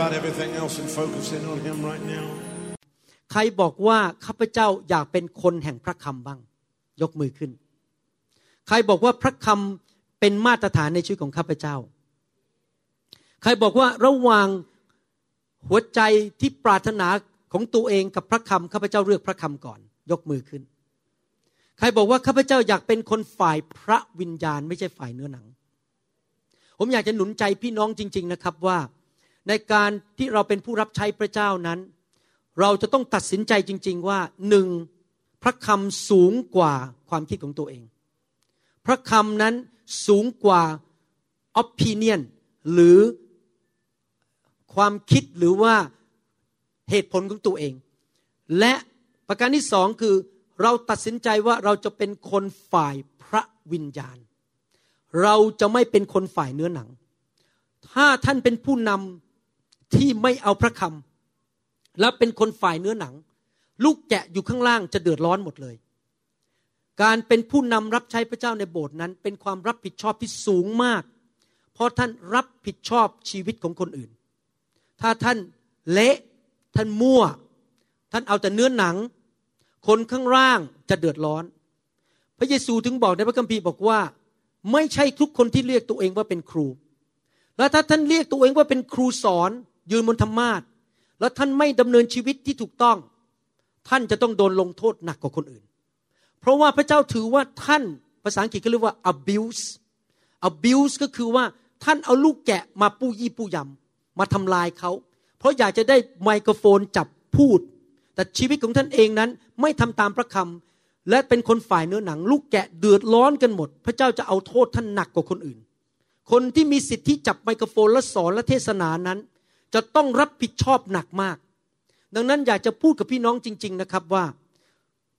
about everything else and focus in on Him right now. ใครบอกว่าข้าพเจ้าอยากเป็นคนแห่งพระคำบ้าง ยกมือขึ้น ใครบอกว่าพระคำเป็นมาตรฐานในชีวิตของข้าพเจ้า ใครบอกว่าระหว่างหัวใจที่ปรารถนาของตัวเองกับพระคำข้าพเจ้าเลือกพระคำก่อน ยกมือขึ้น ใครบอกว่าข้าพเจ้าอยากเป็นคนฝ่ายพระวิญญาณ ไม่ใช่ฝ่ายเนื้อหนัง ผมอยากจะหนุนใจพี่น้องจริง ๆนะครับว่า ในการที่เราเป็นผู้รับใช้พระเจ้านั้น เราจะต้องตัดสินใจจริง ๆ ว่าหนึ่งพระคำสูงกว่าความคิดของตัวเอง พระคำนั้นสูงกว่า opinion หรือความคิดหรือว่าเหตุผลของตัวเอง และประการที่สองคือเราตัดสินใจว่าเราจะเป็นคนฝ่ายพระวิญญาณ เราจะไม่เป็นคนฝ่ายเนื้อหนัง ถ้าท่านเป็นผู้นำ ที่ไม่เอาพระคำและเป็นคนฝ่ายเนื้อหนัง ลูกแกะอยู่ข้างล่างจะเดือดร้อนหมดเลย การเป็นผู้นำรับใช้พระเจ้าในโบสถ์นั้น เป็นความรับผิดชอบที่สูงมาก เพราะท่านรับผิดชอบชีวิตของคนอื่น ถ้าท่านเละท่านมั่ว ท่านเอาแต่เนื้อหนัง คนข้างล่างจะเดือดร้อน พระเยซูถึงบอกในพระคัมภีร์บอกว่า ไม่ใช่ทุกคนที่เรียกตัวเองว่าเป็นครู แล้วถ้าท่านเรียกตัวเองว่าเป็นครูสอน ยืนบนธรรมาทแล้วท่านไม่ดำเนินชีวิตที่ถูกต้อง ท่านจะต้องโดนลงโทษหนักกว่าคนอื่น เพราะว่าพระเจ้าถือว่าท่านภาษาอังกฤษเขาเรียกว่า abuse abuse ก็คือว่าท่านเอาลูกแกะมาปู้ยี่ปู้ยำมาทำลายเขา เพราะอยากจะได้ไมโครโฟนจับพูด แต่ชีวิตของท่านเองนั้นไม่ทำตามพระคำและเป็นคนฝ่ายเนื้อหนัง ลูกแกะเดือดร้อนกันหมด พระเจ้าจะเอาโทษท่านหนักกว่าคนอื่น คนที่มีสิทธิจับไมโครโฟนและสอนและเทศนานั้น จะต้องรับผิดชอบหนักมาก ดังนั้นอยากจะพูดกับพี่น้องจริง ๆนะครับว่า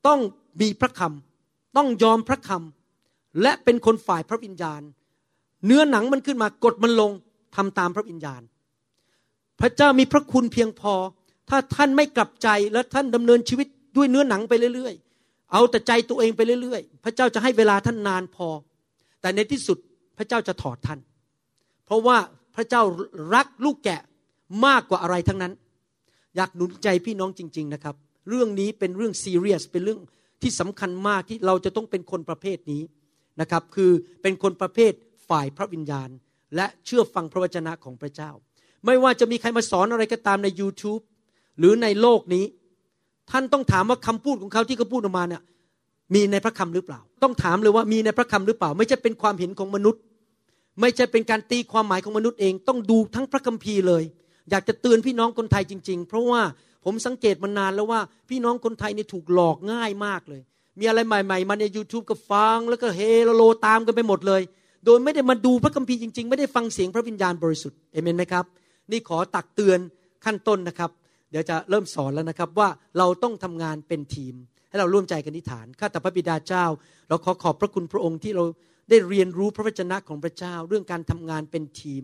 ต้องมีพระคำต้องยอมพระคำและเป็นคนฝ่ายพระวิญญาณ เนื้อหนังมันขึ้นมากดมันลงทำตามพระวิญญาณ พระเจ้ามีพระคุณเพียงพอ ถ้าท่านไม่กลับใจและท่านดำเนินชีวิตด้วยเนื้อหนังไปเรื่อย ๆ เอาแต่ใจตัวเองไปเรื่อยๆ พระเจ้าจะให้เวลาท่านนานพอ แต่ในที่สุดพระเจ้าจะถอดท่าน เพราะว่าพระเจ้ารักลูกแกะ มากกว่าอะไรทั้งนั้น อยากหนุนใจพี่น้องจริง ๆนะครับ เรื่องนี้เป็นเรื่องซีเรียสเป็นเรื่องที่สำคัญมากที่เราจะต้องเป็นคนประเภทนี้นะครับคือเป็นคนประเภทฝ่ายพระวิญญาณ และเชื่อฟังพระวจนะของพระเจ้า ไม่ว่าจะมีใครมาสอนอะไรก็ตามใน YouTube หรือในโลกนี้ ท่านต้องถามว่าคำพูดของเขาที่เขาพูดออกมาเนี่ยมีในพระคำหรือเปล่า ต้องถามเลยว่ามีในพระคำหรือเปล่า ไม่ใช่เป็นความเห็นของมนุษย์ ไม่ใช่เป็นการตีความหมายของมนุษย์เอง ต้องดูทั้งพระคัมภีร์เลย อยากจะเตือนพี่น้องคนไทยจริง ๆ เพราะว่าผมสังเกตมานานแล้วว่า พี่น้องคนไทยนี่ถูกหลอกง่ายมากเลย มีอะไรใหม่ ๆ มาใน YouTube ก็ฟัง แล้วก็เฮโลตามกันไปหมดเลย โดยไม่ได้มาดูพระคัมภีร์จริง ๆ ไม่ได้ฟังเสียงพระวิญญาณบริสุทธิ์เอเมนไหมครับ นี่ขอตักเตือนขั้นต้นนะครับ เดี๋ยวจะเริ่มสอนแล้วนะครับว่าเราต้องทำงานเป็นทีม ให้เราร่วมใจกันนิฐานข้าแต่พระบิดาเจ้า เราขอขอบพระคุณพระองค์ที่เราได้เรียนรู้พระวจนะของพระเจ้า เรื่องการทำงานเป็นทีม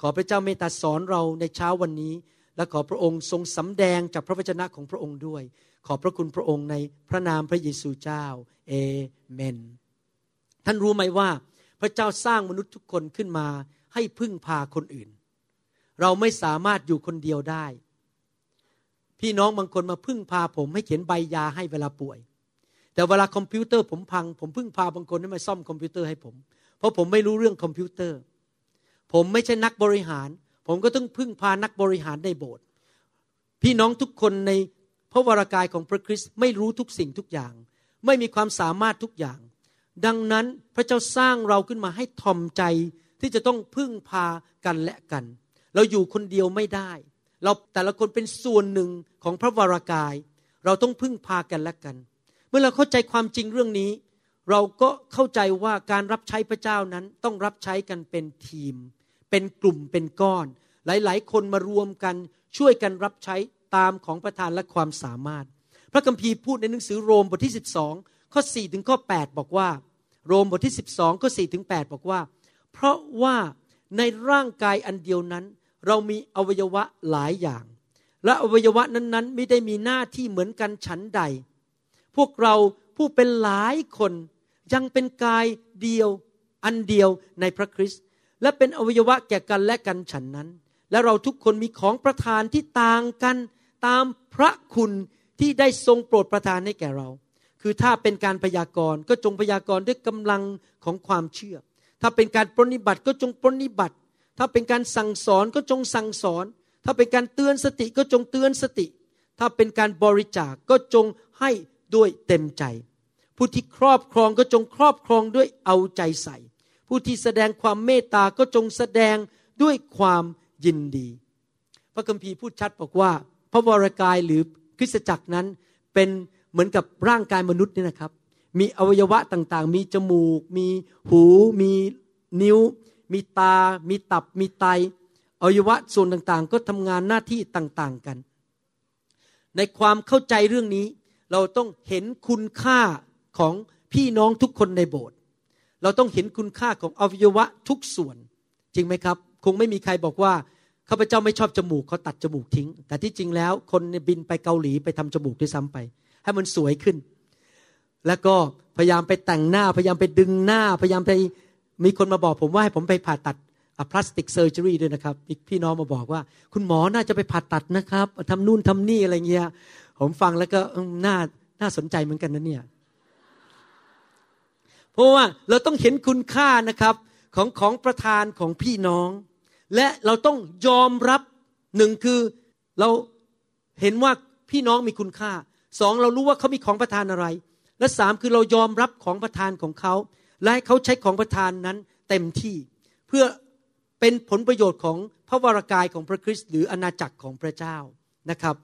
ขอพระเจ้าเมตตาสอนเราในเช้าวันนี้ และขอพระองค์ทรงสำแดงจากพระวจนะของพระองค์ด้วย ขอบพระคุณพระองค์ในพระนามพระเยซูเจ้า เอเมน ท่านรู้ไหมว่า พระเจ้าสร้างมนุษย์ทุกคนขึ้นมา ให้พึ่งพาคนอื่น เราไม่สามารถอยู่คนเดียวได้ พี่น้องบางคนมาพึ่งพาผมให้เขียนใบยาให้เวลาป่วย แต่เวลาคอมพิวเตอร์ผมพัง ผมพึ่งพาบางคนให้มาซ่อมคอมพิวเตอร์ให้ผม เพราะผมไม่รู้เรื่องคอมพิวเตอร์ ผมไม่ใช่นักบริหาร ผมก็ต้องพึ่งพานักบริหารในโบสถ์พี่น้องทุกคนในพระวรากายของพระคริสต์ไม่รู้ทุกสิ่งทุกอย่าง ไม่มีความสามารถทุกอย่าง ดังนั้นพระเจ้าสร้างเราขึ้นมาให้ทอมใจที่จะต้องพึ่งพากันและกัน เราอยู่คนเดียวไม่ได้ เราแต่ละคนเป็นส่วนหนึ่งของพระวรากาย เราต้องพึ่งพากันและกัน เมื่อเราเข้าใจความจริงเรื่องนี้ เราก็เข้าใจว่าการรับใช้พระเจ้านั้นต้องรับใช้กันเป็นทีม เป็นกลุ่มเป็นก้อน หลายๆ คนมารวมกันช่วยกันรับใช้ตามของประทานและความสามารถ พระคัมภีร์พูดในหนังสือโรมบทที่ 12 ข้อ 4 ถึงข้อ 8 บอกว่า โรมบทที่ 12 ข้อ 4 ถึง 8 บอกว่า เพราะว่าในร่างกายอันเดียวนั้น เรามีอวัยวะหลายอย่าง และอวัยวะนั้นๆ ไม่ได้มีหน้าที่เหมือนกันฉันใด พวกเราผู้เป็นหลายคนยังเป็นกายเดียวอันเดียวในพระคริสต์ และเป็นอวัยวะแก่กันและกันฉันนั้น และเราทุกคนมีของประทานที่ต่างกันตามพระคุณที่ได้ทรงโปรดประทานให้แก่เรา คือถ้าเป็นการพยากรณ์ก็จงพยากรณ์ด้วยกำลังของความเชื่อ ถ้าเป็นการปรนิบัติก็จงปรนิบัติ ถ้าเป็นการสั่งสอนก็จงสั่งสอน ถ้าเป็นการเตือนสติก็จงเตือนสติ ถ้าเป็นการบริจาคกก็จงให้ด้วยเต็มใจ ผู้ที่ครอบครองก็จงครอบครองด้วยเอาใจใส่ ผู้ที่แสดงความเมตตาก็จงแสดงด้วยความยินดี พระคัมภีร์พูดชัดบอกว่า พระวรากายหรือคริสตจักรนั้นเป็นเหมือนกับร่างกายมนุษย์นี่นะครับ มีอวัยวะต่างๆ มีจมูก มีหู มีนิ้ว มีตา มีตับ มีไต อวัยวะส่วนต่างๆ ก็ทำงานหน้าที่ต่างๆกัน ในความเข้าใจเรื่องนี้ เราต้องเห็นคุณค่าของพี่น้องทุกคนในโบสถ์ เราต้องเห็นคุณค่าของอวัยวะทุกส่วน จริงไหมครับ คงไม่มีใครบอกว่าข้าพเจ้าไม่ชอบจมูกเขาตัดจมูกทิ้ง แต่ที่จริงแล้วคนบินไปเกาหลีไปทำจมูกด้วยซ้ำไป ให้มันสวยขึ้น แล้วก็พยายามไปแต่งหน้าพยายามไปดึงหน้า พยายามไปมีคนมาบอกผมว่าให้ผมไปผ่าตัด plastic surgery ด้วยนะครับพี่น้องมาบอกว่า คุณหมอน่าจะไปผ่าตัดนะครับทำนู่นทำนี่อะไรเงี้ยผมฟังแล้วก็น่าน่าสนใจเหมือนกันนะเนี่ย เพราะว่าเราต้องเห็นคุณค่านะครับของของประทานของพี่น้อง และเราต้องยอมรับหนึ่งคือเราเห็นว่าพี่น้องมีคุณค่าสองเรารู้ว่าเขามีของประทานอะไร และสามคือเรายอมรับของประทานของเขา และให้เขาใช้ของประทานนั้นเต็มที่ เพื่อเป็นผลประโยชน์ของพระวรากายของพระคริสต์หรืออาณาจักรของพระเจ้านะครับ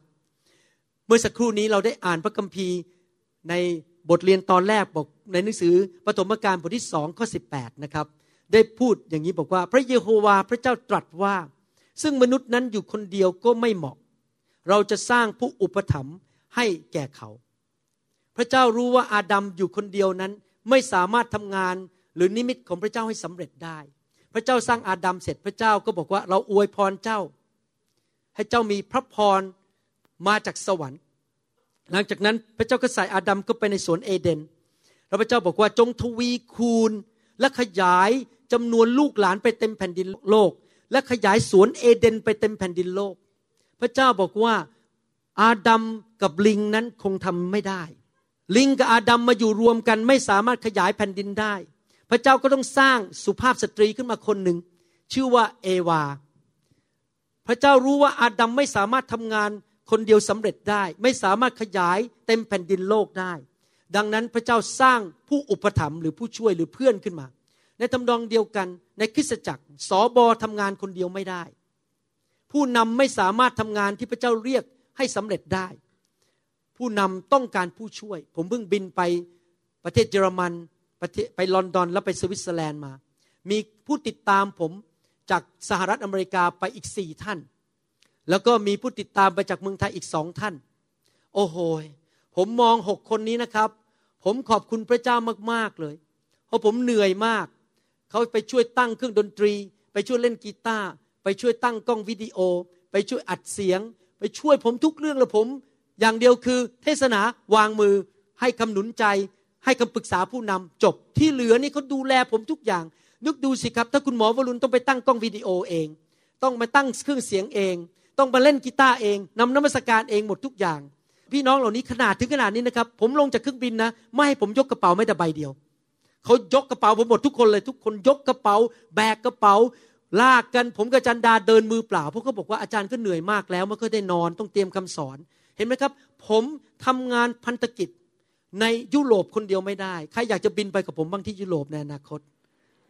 เมื่อสักครู่นี้เราได้อ่านพระคัมภีร์ใน บทเรียนตอนแรกบอกในหนังสือปฐมกาลบทที่สองข้อสิบแปดนะครับ ได้พูดอย่างนี้บอกว่า พระเยโฮวาพระเจ้าตรัสว่า ซึ่งมนุษย์นั้นอยู่คนเดียวก็ไม่เหมาะ เราจะสร้างผู้อุปถัมภ์ให้แก่เขา พระเจ้ารู้ว่าอาดัมอยู่คนเดียวนั้นไม่สามารถทำงานหรือนิมิตของพระเจ้าให้สำเร็จได้ พระเจ้าสร้างอาดัมเสร็จพระเจ้าก็บอกว่าเราอวยพรเจ้า ให้เจ้ามีพระพรมาจากสวรรค์ หลังจากนั้นพระเจ้าก็ใส่อาดัมก็ไปในสวนเอเดน แล้วพระเจ้าบอกว่าจงทวีคูณและขยายจำนวนลูกหลานไปเต็มแผ่นดินโลก และขยายสวนเอเดนไปเต็มแผ่นดินโลก พระเจ้าบอกว่าอาดัมกับลิงนั้นคงทำไม่ได้ ลิงกับอาดัมมาอยู่รวมกันไม่สามารถขยายแผ่นดินได้ พระเจ้าก็ต้องสร้างสุภาพสตรีขึ้นมาคนหนึ่งชื่อว่าเอวา พระเจ้ารู้ว่าอาดัมไม่สามารถทำงาน คนเดียวสำเร็จได้ ไม่สามารถขยายเต็มแผ่นดินโลกได้ ดังนั้นพระเจ้าสร้างผู้อุปถัมภ์หรือผู้ช่วยหรือเพื่อนขึ้นมา ในตำนองเดียวกัน ในคริสตจักรสอบอทำงานคนเดียวไม่ได้ ผู้นำไม่สามารถทำงานที่พระเจ้าเรียกให้สำเร็จได้ ผู้นำต้องการผู้ช่วย ผมเพิ่งบินไปประเทศเยอรมันไปลอนดอนแล้วไปสวิตเซอร์แลนด์มา มีผู้ติดตามผมจากสหรัฐอเมริกาไปอีกสี่ท่าน แล้วก็มีผู้ติดตามไปจากเมืองไทยอีกสองท่าน โอ้โห ผมมองหกคนนี้นะครับ ผมขอบคุณพระเจ้ามาก ๆ เลย เพราะผมเหนื่อยมาก เขาไปช่วยตั้งเครื่องดนตรี ไปช่วยเล่นกีตาร์ ไปช่วยตั้งกล้องวิดีโอ ไปช่วยอัดเสียง ไปช่วยผมทุกเรื่องเลยผม อย่างเดียวคือ เทศนาวางมือ ให้คำหนุนใจ ให้คำปรึกษาผู้นำจบ ที่เหลือนี่เขาดูแลผมทุกอย่าง นึกดูสิครับ ถ้าคุณหมอวรุณต้องไปตั้งกล้องวิดีโอเอง ต้องมาตั้งเครื่องเสียงเอง ต้องมาเล่นกีตาร์เองนำนมัสการเองหมดทุกอย่าง พี่น้องเหล่านี้ขนาดถึงขนาดนี้นะครับ ผมลงจากเครื่องบินนะ ไม่ให้ผมยกกระเป๋าไม่แต่ใบเดียวเขายกกระเป๋าผมหมดทุกคนเลยทุกคนยกกระเป๋า แบกกระเป๋า ลากกันผมกับจันดาเดินมือเปล่าเพราะเขาบอกว่าอาจารย์ก็เหนื่อยมากแล้วไมันก็ได้นอนต้องเตรียมคำสอน เห็นไหมครับ ผมทำงานพันธกิจในยุโรปคนเดียวไม่ได้ ใครอยากจะบินไปกับผมบ้างที่ยุโรปในอนาคต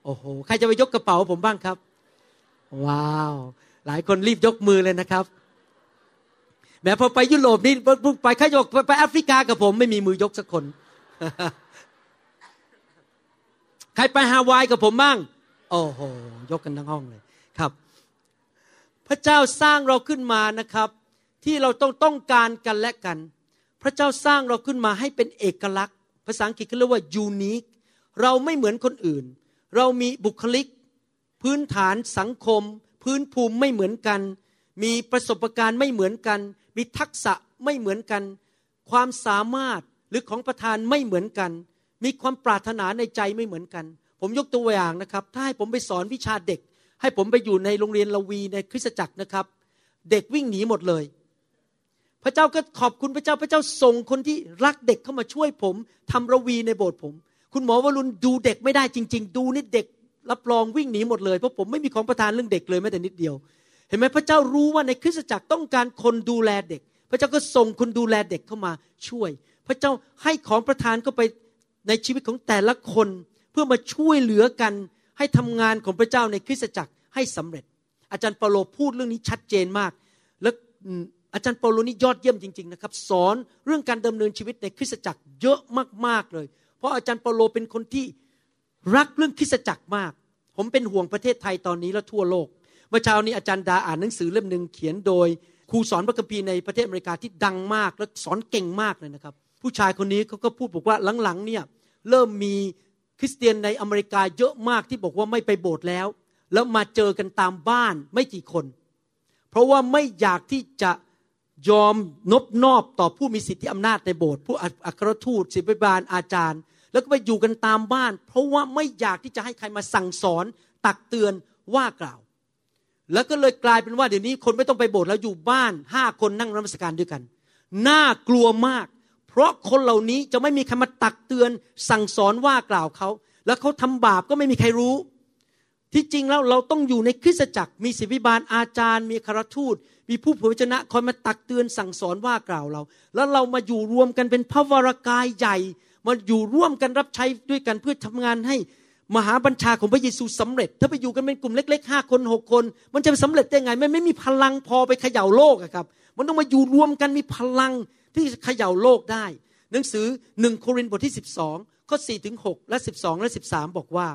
โอ้โห ใครจะไปยกกระเป๋าผมบ้างครับ ว้าว หลายคนรีบยกมือเลยนะครับแม้พอไปยุโรปนี่ไปใครจะไปแอฟริกากับผมไม่มีมือยกสักคน ใครไปฮาวายกับผมบ้างโอ้โหยกกันทั้งห้องเลยครับ พระเจ้าสร้างเราขึ้นมานะครับ ที่เราต้องต้องการกันและกัน พระเจ้าสร้างเราขึ้นมาให้เป็นเอกลักษณ์ ภาษาอังกฤษเขาเรียกว่า unique เราไม่เหมือนคนอื่น เรามีบุคลิก พื้นฐานสังคม พื้นภูมิไม่เหมือนกัน มีประสบการณ์ไม่เหมือนกัน มีทักษะไม่เหมือนกัน ความสามารถหรือของประธานไม่เหมือนกัน มีความปรารถนาในใจไม่เหมือนกัน ผมยกตัวอย่างนะครับ ถ้าให้ผมไปสอนวิชาเด็ก ให้ผมไปอยู่ในโรงเรียนลวีในคริสตจักรนะครับ เด็กวิ่งหนีหมดเลย พระเจ้าก็ขอบคุณพระเจ้าพระเจ้าส่งคนที่รักเด็กเข้ามาช่วยผมทำระวีในโบสถ์ผม คุณหมอวรุณดูเด็กไม่ได้จริง ๆ ดูนี่เด็ก รับรองวิ่งหนีหมดเลยเพราะผมไม่มีของประทานเรื่องเด็กเลยแม้แต่นิดเดียว เห็นไหมพระเจ้ารู้ว่าในคริสตจักรต้องการคนดูแลเด็ก พระเจ้าก็ส่งคนดูแลเด็กเข้ามาช่วย พระเจ้าให้ของประทานเข้าไปในชีวิตของแต่ละคนเพื่อมาช่วยเหลือกันให้ทำงานของพระเจ้าในคริสตจักรให้สำเร็จ อาจารย์เปาโลพูดเรื่องนี้ชัดเจนมาก และอาจารย์เปาโลนี่ยอดเยี่ยมจริงๆนะครับสอนเรื่องการดำเนินชีวิตในคริสตจักรเยอะมากๆเลย เพราะอาจารย์เปาโลเป็นคนที่ รักเรื่องคริสจักรมาก ผมเป็นห่วงประเทศไทยตอนนี้และทั่วโลก เมื่อเช้านี้อาจารย์ดาอ่านหนังสือเล่มหนึ่งเขียนโดยครูสอนพระคัมภีร์ในประเทศอเมริกาที่ดังมากและสอนเก่งมากเลยนะครับ ผู้ชายคนนี้เขาก็พูดบอกว่าหลังๆเนี่ยเริ่มมีคริสเตียนในอเมริกาเยอะมากที่บอกว่าไม่ไปโบสถ์แล้ว แล้วมาเจอกันตามบ้านไม่กี่คน เพราะว่าไม่อยากที่จะยอมนบนอบต่อผู้มีสิทธิอำนาจในโบสถ์ผู้อัครทูตศิบิบาลอาจารย์ แล้วก็ไปอยู่กันตามบ้าน เพราะว่าไม่อยากที่จะให้ใครมาสั่งสอน ตักเตือนว่ากล่าว แล้วก็เลยกลายเป็นว่าเดี๋ยวนี้คนไม่ต้องไปโบสถ์แล้วอยู่บ้านห้าคนนั่งรัมสการด้วยกัน น่ากลัวมาก เพราะคนเหล่านี้จะไม่มีใครมาตักเตือน สั่งสอนว่ากล่าวเขา แล้วเขาทำบาปก็ไม่มีใครรู้ ที่จริงแล้วเราต้องอยู่ในคริสตจักร มีศิบิบาลอาจารย์ มีคารทูต มีผู้เผยพระชนะคอยมาตักเตือนสั่งสอนว่ากล่าวเรา แล้วเรามาอยู่รวมกันเป็นพระวรากายใหญ่ มาอยู่ร่วมกันรับใช้ด้วยกันเพื่อทำงานให้มหาบัญชาของพระเยซูสำเร็จ ถ้าไปอยู่กันเป็นกลุ่มเล็กๆห้าคนหกคน มันจะสำเร็จได้ไงมันไม่มีพลังพอไปเขย่าโลกครับ มันต้องมาอยู่รวมกันมีพลังที่เขย่าโลกได้ หนังสือหนึ่งโครินธ์บทที่ 12ข้อ4ถึง6และ 12 และ 13 บอกว่า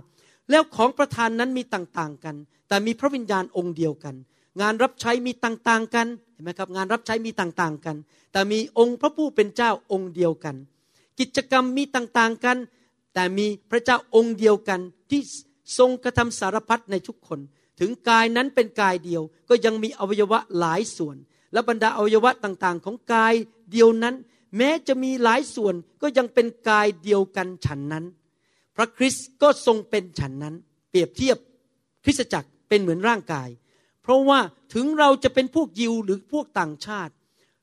แล้วของประธานนั้นมีต่างๆกัน แต่มีพระวิญญาณองค์เดียวกัน งานรับใช้มีต่างๆกันเห็นไหมครับงานรับใช้มีต่างๆกัน แต่มีองค์พระผู้เป็นเจ้าองค์เดียวกัน กิจกรรมมีต่างๆกัน แต่มีพระเจ้าองค์เดียวกันที่ทรงกระทำสารพัดในทุกคน ถึงกายนั้นเป็นกายเดียว ก็ยังมีอวัยวะหลายส่วน และบรรดาอวัยวะต่างๆ ของกายเดียวนั้น แม้จะมีหลายส่วนก็ยังเป็นกายเดียวกันฉันนั้น พระคริสต์ก็ทรงเป็นฉันนั้น เปรียบเทียบคริสตจักรเป็นเหมือนร่างกาย เพราะว่าถึงเราจะเป็นพวกยิวหรือพวกต่างชาติ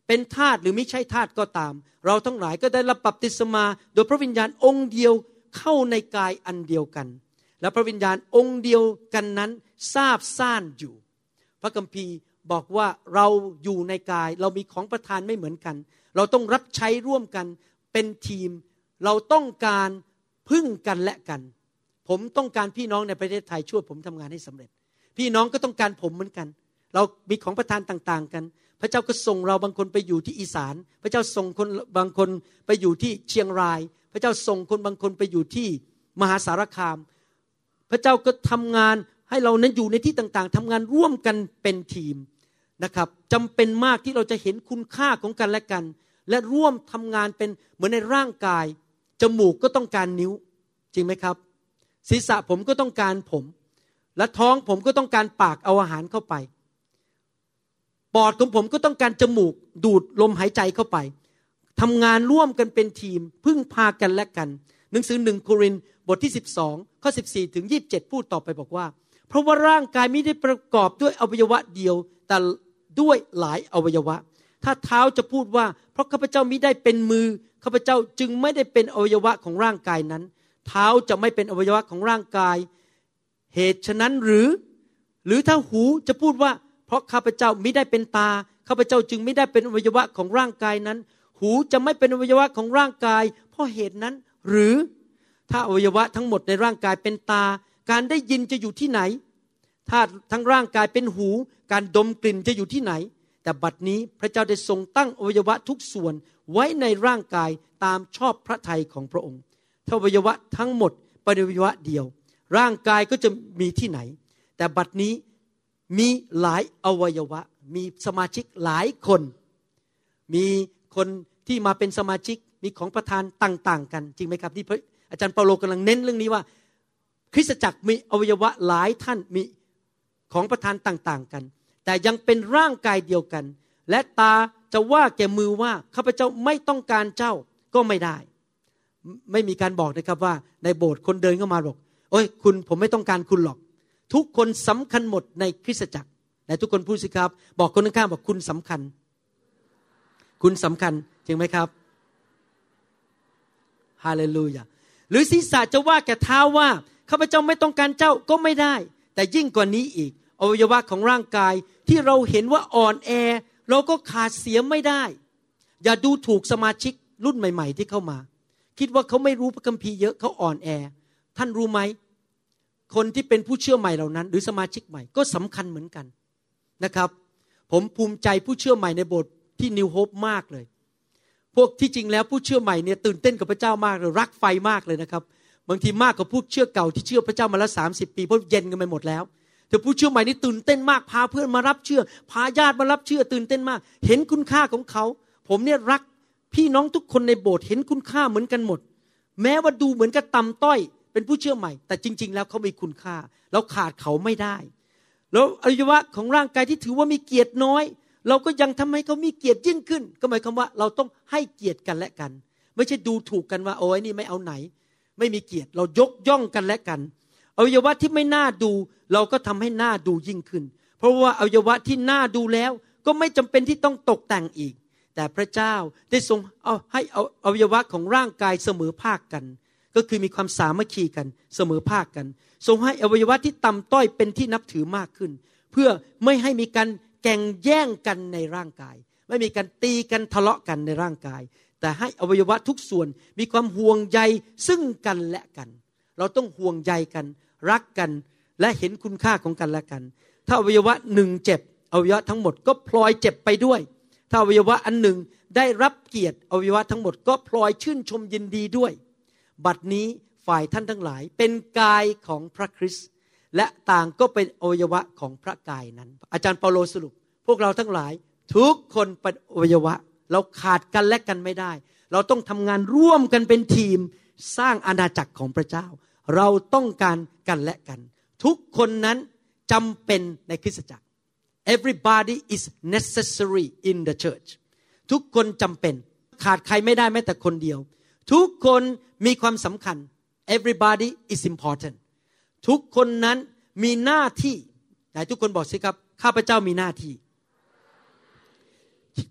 เป็นทาสหรือไม่ใช่ทาสก็ตาม เราทั้งหลายก็ได้รับบัพติศมา โดยพระวิญญาณองค์เดียวเข้าในกายอันเดียวกัน และพระวิญญาณองค์เดียวกันนั้นทราบซ่านอยู่ พระคัมภีร์บอกว่าเราอยู่ในกาย เรามีของประทานไม่เหมือนกัน เราต้องรับใช้ร่วมกันเป็นทีม เราต้องการพึ่งกันและกัน ผมต้องการพี่น้องในประเทศไทยช่วยผมทำงานให้สำเร็จ พี่น้องก็ต้องการผมเหมือนกัน เรามีของประทานต่าง ๆ กัน ระเจ้าก็ส่งเราบางคนไปอยู่ที่อีสาน พระเจ้าส่งคนบางคนไปอยู่ที่เชียงราย พระเจ้าส่งคนบางคนไปอยู่ที่มหาสารคาม พระเจ้าก็ทำงานให้เรานั้นอยู่ในที่ต่างๆทำงานร่วมกันเป็นทีมนะครับจำเป็นมากที่เราจะเห็นคุณค่าของกันและกัน และร่วมทำงานเป็นเหมือนในร่างกาย จมูกก็ต้องการนิ้ว จริงไหมครับ ศีรษะผมก็ต้องการผม และท้องผมก็ต้องการปากเอาอาหารเข้าไป ปอดของผมก็ต้องการจมูกดูดลมหายใจเข้าไปทำงานร่วมกันเป็นทีม พึ่งพากันและกัน หนังสือหนึ่งโครินบทที่ 12 ข้อ 14 ถึง 27 พูดต่อไปบอกว่า เพราะว่าร่างกายไม่ได้ประกอบด้วยอวัยวะเดียว แต่ด้วยหลายอวัยวะ ถ้าเท้าจะพูดว่า เพราะข้าพเจ้ามิได้เป็นมือข้าพเจ้าจึงไม่ได้เป็นอวัยวะของร่างกายนั้น เท้าจะไม่เป็นอวัยวะของร่างกาย เหตุฉะนั้นหรือ หรือถ้าหูจะพูดว่า เพราะข้าพเจ้าไมิได้เป็นตา ข้าพเจ้าจึงไม่ได้เป็นอวัยวะของร่างกายนั้น หูจะไม่เป็นอวัยวะของร่างกาย เพราะเหตุนั้น หรือถ้าอวัยวะทั้งหมดในร่างกายเป็นตา การได้ยินจะอยู่ที่ไหน ถ้าทั้งร่างกายเป็นหู การดมกลิ่นจะอยู่ที่ไหน แต่บัดนี้พระเจ้าได้ทรงตั้งอวัยวะทุกส่วนไว้ในร่างกายตามชอบพระทัยของพระองค์ถ้าอวัยวะทั้งหมดเป็นอวัยวะเดียว ร่างกายก็จะมีที่ไหน แต่บัดนี้ มีหลายอวัยวะ มีสมาชิกหลายคน มีคนที่มาเป็นสมาชิกมีของประธานต่าง ๆ กัน จริงไหมครับที่อาจารย์เปาโลกำลังเน้นเรื่องนี้ว่า คริสตจักรมีอวัยวะหลายท่านมีของประธานต่าง ๆ กัน แต่ยังเป็นร่างกายเดียวกัน และตาจะว่าแก่มือว่าข้าพเจ้าไม่ต้องการเจ้าก็ไม่ได้ ไม่มีการบอกนะครับว่าในโบสถ์คนเดินเข้ามาบอกโอ้ยคุณผมไม่ต้องการคุณหรอก ทุกคนสำคัญหมดในคริสตจักรในทุกคนพูดสิครับ บอกคนข้างๆบอกคุณสำคัญ คุณสำคัญจริงไหมครับฮาเลลูยาหรือศีรษะจะว่าแก่เท้าว่าข้าพเจ้าไม่ต้องการเจ้าก็ไม่ได้ แต่ยิ่งกว่านี้อีก อวัยวะของร่างกายที่เราเห็นว่าอ่อนแอ เราก็ขาดเสียไม่ได้ อย่าดูถูกสมาชิกรุ่นใหม่ ๆ ที่เข้ามา คิดว่าเขาไม่รู้พระคัมภีร์เยอะเขาอ่อนแอ ท่านรู้ไหม คนที่เป็นผู้เชื่อใหม่เหล่านั้น หรือสมาชิกใหม่ก็สำคัญเหมือนกันนะครับ ผมภูมิใจผู้เชื่อใหม่ในโบสถ์ที่นิวโฮปมากเลย พวกที่จริงแล้วผู้เชื่อใหม่เนี่ยตื่นเต้นกับพระเจ้ามากเลยรักไฟมากเลยนะครับ บางทีมากกว่าผู้เชื่อเก่าที่เชื่อพระเจ้ามาแล้วสาสิปีเพราะเย็นกันไปหมดแล้วแต่ผู้เชื่อใหม่นี่ตื่นเต้นมากพาเพื่อนมารับเชื่อ พาญาติมารับเชื่อตื่นเต้นมาก เห็นคุณค่าของเขา ผมเนี่ยรักพี่น้องทุกคนในโบสถ์เห็นคุณค่าเหมือนกันหมด แม้ว่าดูเหมือนกับต่ำต้อย เป็นผู้เชื่อใหม่ แต่จริง ๆ แล้วเขามีคุณค่า เราขาดเขาไม่ได้ แล้วอวัยวะของร่างกายที่ถือว่ามีเกียรติน้อย เราก็ยังทำให้เขามีเกียรติยิ่งขึ้น ก็หมายความว่าเราต้องให้เกียรติกันและกัน ไม่ใช่ดูถูกกันว่าโอ้ยนี่ไม่เอาไหน ไม่มีเกียรติเรายกย่องกันและกันอวัยวะที่ไม่น่าดู เราก็ทำให้หน้าดูยิ่งขึ้น เพราะว่าอวัยวะที่น่าดูแล้ว ก็ไม่จำเป็นที่ต้องตกแต่งอีกแต่พระเจ้าได้ทรงเอาให้เอาอวัยวะของร่างกายเสมอภาคกัน ก็คือมีความสามัคคีกันเสมอภาคกัน ทรงให้อวัยวะที่ต่ำต้อยเป็นที่นับถือมากขึ้น เพื่อไม่ให้มีการแก่งแย่งกันในร่างกาย ไม่มีการตีกันทะเลาะกันในร่างกาย แต่ให้อวัยวะทุกส่วนมีความห่วงใยซึ่งกันและกัน เราต้องห่วงใยกัน รักกันและเห็นคุณค่าของกันและกัน ถ้าอวัยวะหนึ่งเจ็บอวัยวะทั้งหมดก็พลอยเจ็บไปด้วย ถ้าอวัยวะอันหนึ่งได้รับเกียรติอวัยวะทั้งหมดก็พลอยชื่นชมยินดีด้วย บัดนี้ฝ่ายท่านทั้งหลาย เป็นกายของพระคริสต์และต่างก็เป็นอวัยวะของพระกายนั้น อาจารย์เปาโลสรุป พวกเราทั้งหลายทุกคนเป็นอวัยวะ เราขาดกันและกันไม่ได้ เราต้องทำงานร่วมกันเป็นทีมสร้างอาณาจักรของพระเจ้า เราต้องการกันและกัน ทุกคนนั้นจำเป็นในคริสตจักร everybody is necessary in the church ทุกคนจำเป็นขาดใครไม่ได้แม้แต่คนเดียว ทุกคนมีความสำคัญ everybody is important ทุกคนนั้นมีหน้าที่ไหนทุกคนบอกสิครับ ข้าพเจ้ามีหน้าที่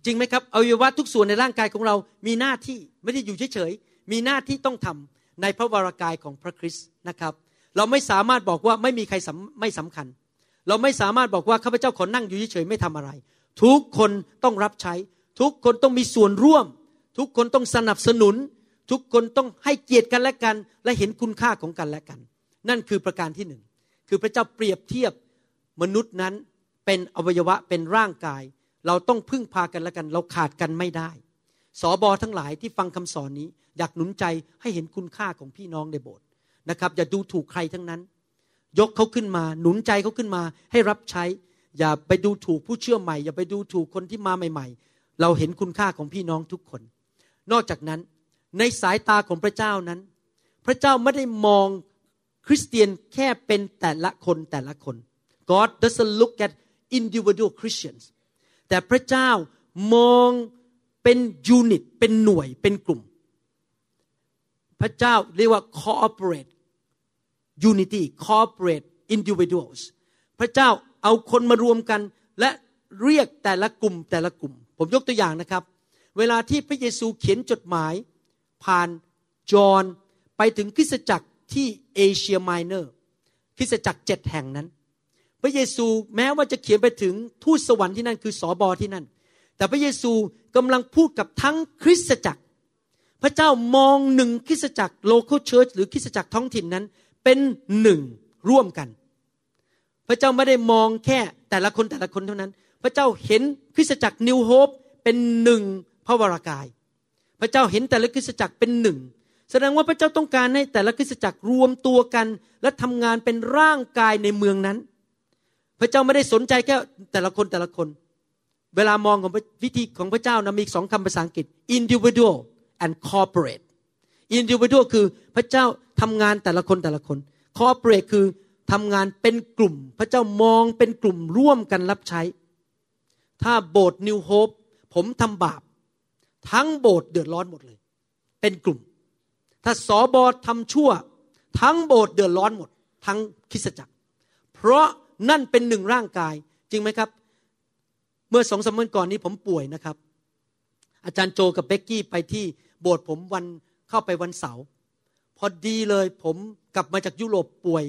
จริงไหมครับอวัยวะทุกส่วนในร่างกายของเรามีหน้าที่ไม่ได้อยู่เฉยๆมีหน้าที่ต้องทำในพระวรากายของพระคริสต์นะครับ เราไม่สามารถบอกว่าไม่มีใครไม่สำคัญ เราไม่สามารถบอกว่าข้าพเจ้าขอนั่งอยู่เฉยๆไม่ทำอะไร ทุกคนต้องรับใช้ ทุกคนต้องมีส่วนร่วม ทุกคนต้องสนับสนุน ทุกคนต้องให้เกียรติกันและกัน และเห็นคุณค่าของกันและกัน นั่นคือประการที่หนึ่งคือพระเจ้าเปรียบเทียบมนุษย์นั้นเป็นอวัยวะเป็นร่างกาย เราต้องพึ่งพากันและกัน เราขาดกันไม่ได้สอบอทั้งหลายที่ฟังคำสอนนี้ อยากหนุนใจให้เห็นคุณค่าของพี่น้องในโบสถ์นะครับ อย่าดูถูกใครทั้งนั้น ยกเขาขึ้นมาหนุนใจเขาขึ้นมา ให้รับใช้ อย่าไปดูถูกผู้เชื่อใหม่ อย่าไปดูถูกคนที่มาใหม่ ๆ เราเห็นคุณค่าของพี่น้องทุกคน นอกจากนั้น ในสายตาของพระเจ้านั้น พระเจ้าไม่ได้มองคริสเตียนแค่เป็นแต่ละคนแต่ละคน God doesn't look at individual Christians แต่พระเจ้ามองเป็นยูนิตเป็นหน่วยเป็นกลุ่ม พระเจ้าเรียกว่า cooperate unity cooperate individuals พระเจ้าเอาคนมารวมกัน และเรียกแต่ละกลุ่มแต่ละกลุ่ม ผมยกตัวอย่างนะครับ เวลาที่พระเยซูเขียนจดหมาย ผ่านจอห์นไปถึงคริสตจักรที่เอเชียไมเนอร์คริสตจักรเจ็ดแห่งนั้น พระเยซูแม้ว่าจะเขียนไปถึงทูตสวรรค์ที่นั่นคือสอบอที่นั่น แต่พระเยซูกำลังพูดกับทั้งคริสตจักร พระเจ้ามองหนึ่งคริสตจักร local church หรือคริสตจักรท้องถิ่นนั้นเป็นหนึ่งร่วมกัน พระเจ้าไม่ได้มองแค่แต่ละคนแต่ละคนเท่านั้น พระเจ้าเห็นคริสตจักรนิวโฮปเป็นหนึ่งพระวรากาย พระเจ้าเห็นแต่ละคริสตจักรเป็นหนึ่ง แสดงว่าพระเจ้าต้องการให้แต่ละคริสตจักรรวมตัวกัน และทำงานเป็นร่างกายในเมืองนั้น พระเจ้าไม่ได้สนใจแค่แต่ละคนแต่ละคน เวลามองของวิธีของพระเจ้านะมีสองคำภาษาอังกฤษ individual and corporate individual คือพระเจ้าทำงานแต่ละคนแต่ละคน corporate คือทำงานเป็นกลุ่ม พระเจ้ามองเป็นกลุ่มร่วมกันรับใช้ ถ้าโบสถ์นิวโฮปผมทำบาป ทั้งโบสถ์เดือดร้อนหมดเลย เป็นกลุ่ม ถ้าสอบอทำชั่ว ทั้งโบสถ์เดือดร้อนหมด ทั้งคิสจักร เพราะนั่นเป็นหนึ่งร่างกาย จริงไหมครับ เมื่อสองสามวันก่อนนี้ผมป่วยนะครับ อาจารย์โจกับเบกกี้ไปที่โบสถ์ผมวันเข้าไปวันเสาร์พอดีเลยผมกลับมาจากยุโรปป่วย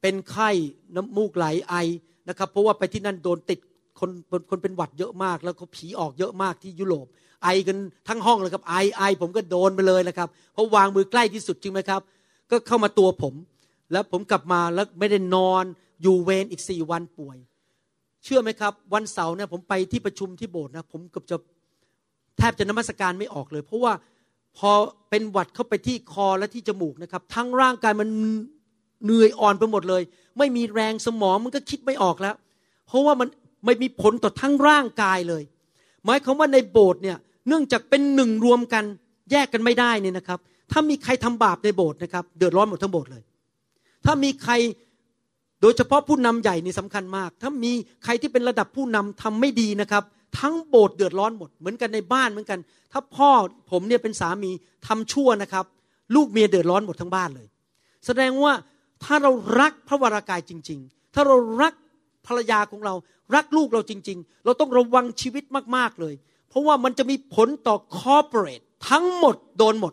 เป็นไข้น้ำมูกไหลไอนะครับ เพราะว่าไปที่นั่นโดนติด คนคนเป็นหวัดเยอะมาก แล้วก็ผีออกเยอะมากที่ยุโรป ไอกันทั้งห้องเลยครับไอไอผมก็โดนไปเลยนะครับเพราะวางมือใกล้ที่สุดจริงไหมครับ ก็เข้ามาตัวผม แล้วผมกลับมาแล้วไม่ได้นอนอยู่เวรอีกสี่วันป่วย เชื่อไหมครับ วันเสาร์เนี่ยผมไปที่ประชุมที่โบสถ์นะผมกับจะแทบจะนมัสการไม่ออกเลย เพราะว่าพอเป็นหวัดเข้าไปที่คอและที่จมูกนะครับ ทั้งร่างกายมันเหนื่อยอ่อนไปหมดเลย ไม่มีแรงสมองมันก็คิดไม่ออกแล้ว เพราะว่ามัน ไม่มีผลต่อทั้งร่างกายเลย หมายความว่าในโบสถ์เนี่ยเนื่องจากเป็นหนึ่งรวมกันแยกกันไม่ได้เนี่ยนะครับ ถ้ามีใครทำบาปในโบสถ์นะครับ เดือดร้อนหมดทั้งโบสถ์เลย ถ้ามีใครโดยเฉพาะผู้นำใหญ่นี่สำคัญมาก ถ้ามีใครที่เป็นระดับผู้นำทำไม่ดีนะครับ ทั้งโบสถ์เดือดร้อนหมด เหมือนกันในบ้านเหมือนกัน ถ้าพ่อผมเนี่ยเป็นสามีทำชั่วนะครับ ลูกเมียเดือดร้อนหมดทั้งบ้านเลย แสดงว่าถ้าเรารักพระวรากายจริง ๆ ถ้าเรารัก ภรรยาของเรา รักลูกเราจริง ๆ เราต้องระวังชีวิตมากๆเลย เพราะว่ามันจะมีผลต่อคอร์เปอเรททั้งหมดโดนหมด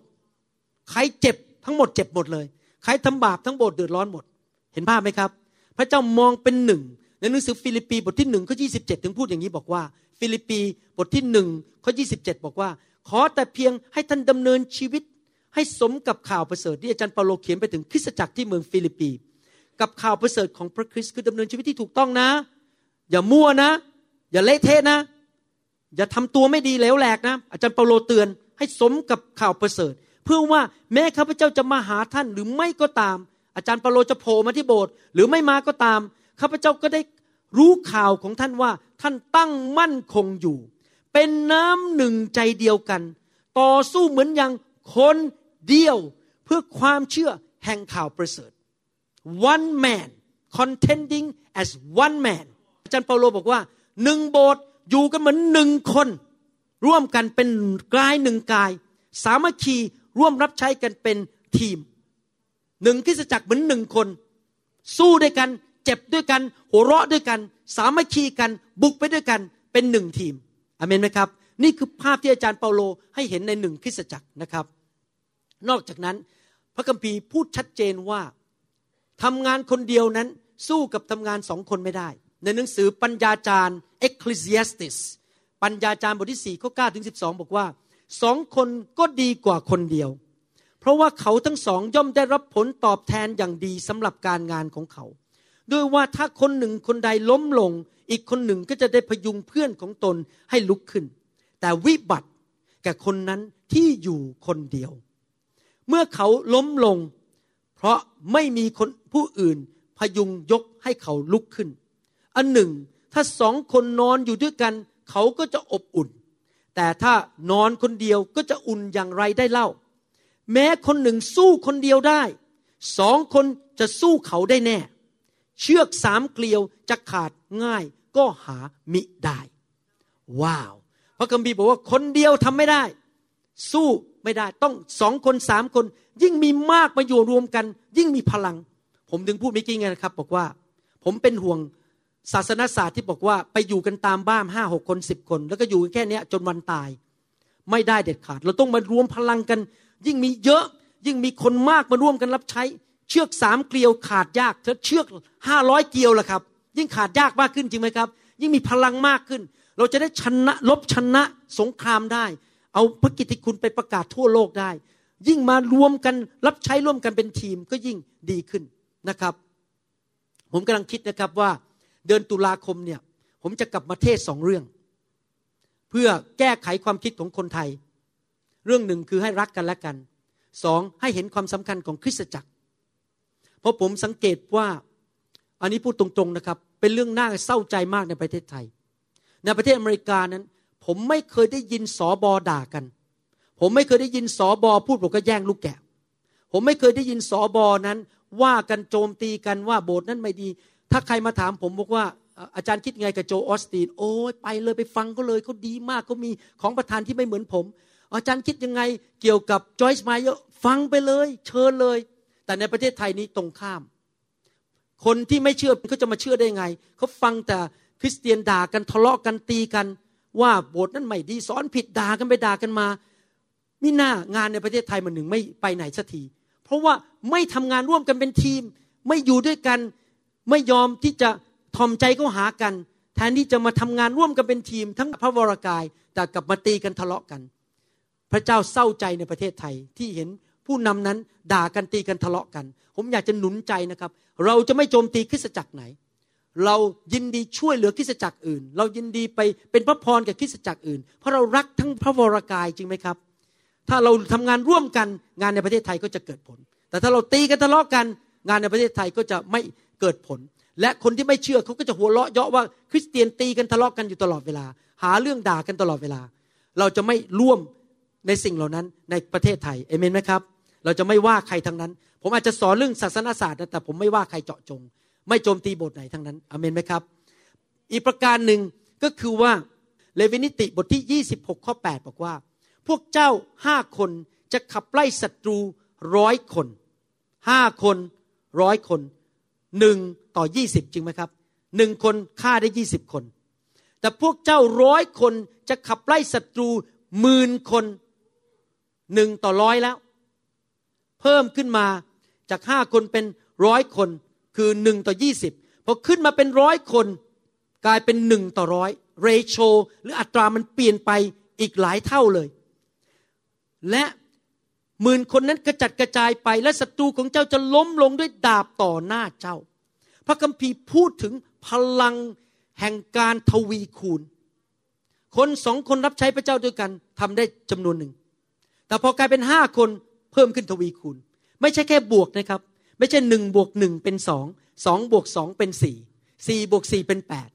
ใครเจ็บทั้งหมดเจ็บหมดเลย ใครทำบาปทั้งโบสถ์เดือดร้อนหมด เห็นภาพไหมครับ พระเจ้ามองเป็นหนึ่งในหนังสือฟิลิปปีบทที่หนึ่งข้อยี่ถึงพูดอย่างนี้บอกว่า ฟิลิปปีบทที่หนึ่งข้อยี่บอกว่า ขอแต่เพียงให้ท่านดำเนินชีวิต ให้สมกับข่าวประเสริฐที่อาจารย์เปาโลเขียนไปถึงคริสตจักรที่เมืองฟิลิปปี กับข่าวประเสริฐของพระคริสต์คือดำเนินชีวิตที่ถูกต้องนะ อย่ามั่วนะ อย่าเละเทะนะ อย่าทำตัวไม่ดีเหลวแหลกนะ อาจารย์เปาโลเตือนให้สมกับข่าวประเสริฐ เพื่อว่าแม้ข้าพเจ้าจะมาหาท่านหรือไม่ก็ตาม อาจารย์เปาโลจะโผล่มาที่โบสถ์หรือไม่มาก็ตามข้าพเจ้าก็ได้รู้ข่าวของท่านว่าท่านตั้งมั่นคงอยู่ เป็นน้ำหนึ่งใจเดียวกัน ต่อสู้เหมือนอย่างคนเดียวเพื่อความเชื่อแห่งข่าวประเสริฐ one man contending as one man อาจารย์เปาโลบอกว่าหนึ่งโบสถ์อยู่กันเหมือนหนึ่งคน ร่วมกันเป็นกายหนึ่งกาย สามัคคีร่วมรับใช้กันเป็นทีมหนึ่งคริสจักรเหมือนหนึ่งคน สู้ด้วยกัน เจ็บด้วยกัน หัวเราะด้วยกัน สามัคคีกันบุกไปด้วยกันเป็นหนึ่งทีมอเมนไหมครับ นี่คือภาพที่อาจารย์เปาโลให้เห็นในหนึ่งคริสจักรนะครับ นอกจากนั้นพระคัมภีร์พูดชัดเจนว่า ทำงานคนเดียวนั้นสู้กับทำงานสองคนไม่ได้ ในหนังสือปัญญาจารย์ Ecclesiastes ปัญญาจารย์บทที่4ข้อ9ถึง12 บอกว่าสองคนก็ดีกว่าคนเดียว เพราะว่าเขาทั้งสองย่อมได้รับผลตอบแทนอย่างดีสำหรับการงานของเขา ด้วยว่าถ้าคนหนึ่งคนใดล้มลง อีกคนหนึ่งก็จะได้พยุงเพื่อนของตนให้ลุกขึ้น แต่วิบัติแก่คนนั้นที่อยู่คนเดียว เมื่อเขาล้มลง เพราะไม่มีคนผู้อื่นพยุงยกให้เขาลุกขึ้น อันหนึ่ง ถ้าสองคนนอนอยู่ด้วยกัน เขาก็จะอบอุ่น แต่ถ้านอนคนเดียวก็จะอุ่นอย่างไรได้เล่า แม้คนหนึ่งสู้คนเดียวได้ สองคนจะสู้เขาได้แน่ เชือกสามเกลียวจะขาดง่ายก็หามิได้ ว้าว พระคัมภีร์บอกว่าคนเดียวทำไม่ได้ สู้ ไม่ได้ต้องสองคนสามคน ยิ่งมีมากมาอยู่รวมกัน ยิ่งมีพลัง ผมถึงพูดเมื่อกี้ไงนะครับ บอกว่า ผมเป็นห่วงศาสนศาสตร์ที่บอกว่าไปอยู่กันตามบ้านห้าหกคนสิบคน แล้วก็อยู่แค่นี้จนวันตาย ไม่ได้เด็ดขาด เราต้องมารวมพลังกัน ยิ่งมีเยอะ ยิ่งมีคนมากมาร่วมกันรับใช้ เชือกสามเกลียวขาดยากถ้าเชือกห้าร้อยเกลียวล่ะครับ ยิ่งขาดยากมากขึ้นจริงไหมครับ ยิ่งมีพลังมากขึ้น เราจะได้ชนะลบชนะสงครามได้ เอาพระกิตติคุณไปประกาศทั่วโลกได้ ยิ่งมารวมกันรับใช้ร่วมกันเป็นทีมก็ยิ่งดีขึ้นนะครับ ผมกำลังคิดนะครับว่าเดือนตุลาคมเนี่ยผมจะกลับมาเทศสองเรื่อง เพื่อแก้ไขความคิดของคนไทย เรื่องหนึ่งคือให้รักกันและกันสองให้เห็นความสำคัญของคริสตจักร เพราะผมสังเกตว่าอันนี้พูดตรงๆนะครับ เป็นเรื่องน่าเศร้าใจมากในประเทศไทย ในประเทศอเมริกานั้น ผมไม่เคยได้ยินสอบอด่ากัน ผมไม่เคยได้ยินสอบอพูดบอกก็แย่งลูกแกะ ผมไม่เคยได้ยินสอบอนั้น ว่ากันโจมตีกันว่าโบสถ์นั้นไม่ดี ถ้าใครมาถามผมบอกว่าอาจารย์คิดไงกับโจออสตินโอ้ยไปเลยไปฟังก็เลยเขาดีมากเขามีของประธานที่ไม่เหมือนผม อาจารย์คิดยังไงเกี่ยวกับจอยส์ไมเยอฟังไปเลย เชิญเลย แต่ในประเทศไทยนี้ตรงข้าม คนที่ไม่เชื่อเขาจะมาเชื่อได้ไงเขาฟังแต่คริสเตียนด่ากันทะเลาะกันตีกัน ว่าโบสถ์นั้นไม่ดีสอนผิดด่ากันไปด่ากันมามิน่างานในประเทศไทยมันหนึ่งไม่ไปไหนสักที เพราะว่าไม่ทำงานร่วมกันเป็นทีม ไม่อยู่ด้วยกันไม่ยอมที่จะทอมใจเข้าหากัน แทนที่จะมาทำงานร่วมกันเป็นทีม ทั้งพระวรากายแต่กลับมาตีกันทะเลาะกัน พระเจ้าเศร้าใจในประเทศไทยที่เห็นผู้นำนั้นด่ากันตีกันทะเลาะกัน ผมอยากจะหนุนใจนะครับ เราจะไม่โจมตีคริสตจักรไหน เรายินดีช่วยเหลือคริสตจักรอื่น เรายินดีไปเป็นพระพรกับคริสตจักรอื่น เพราะเรารักทั้งพระวรากายจริงไหมครับ ถ้าเราทำงานร่วมกันงานในประเทศไทยก็จะเกิดผล แต่ถ้าเราตีกันทะเลาะกัน งานในประเทศไทยก็จะไม่เกิดผล และคนที่ไม่เชื่อเขาก็จะหัวเราะเยาะว่าคริสเตียนตีกันทะเลาะกันอยู่ตลอดเวลา หาเรื่องด่ากันตลอดเวลา เราจะไม่ร่วมในสิ่งเหล่านั้นในประเทศไทยเอเมนไหมครับ เราจะไม่ว่าใครทั้งนั้น ผมอาจจะสอนเรื่องศาสนาศาสตร์นะแต่ผมไม่ว่าใครเจาะจง ไม่โจมตีบทไหนทั้งนั้นอเมนไหมครับ อีกประการหนึ่งก็คือว่าเลวินิติบทที่ 26 ข้อ 8 บอกว่า พวกเจ้าห้าคนจะขับไล่ศัตรูร้อยคนห้าคนร้อยคนหนึ่งต่อยี่สิบจริงไหมครับหนึ่งคนฆ่าได้ยี่สิบคน แต่พวกเจ้าร้อยคนจะขับไล่ศัตรูหมื่นคนหนึ่งต่อร้อยแล้ว เพิ่มขึ้นมาจากห้าคนเป็นร้อยคน คือหนึ่งต่อยี่สิบพอขึ้นมาเป็นร้อยคน กลายเป็นหนึ่งต่อร้อยเรโชหรืออัตรามันเปลี่ยนไปอีกหลายเท่าเลย และหมื่นคนนั้นกระจัดกระจายไปและศัตรูของเจ้าจะล้มลงด้วยดาบต่อหน้าเจ้า พระคัมภีร์พูดถึงพลังแห่งการทวีคูณ คนสองคนรับใช้พระเจ้าด้วยกันทำได้จำนวนหนึ่ง แต่พอกลายเป็นห้าคนเพิ่มขึ้นทวีคูณ ไม่ใช่แค่บวกนะครับ ไม่ใช่หนึ่งบวกหนึ่งเป็นสองสองบวกสองเป็นสี่สี่บวกสี่เป็นแปด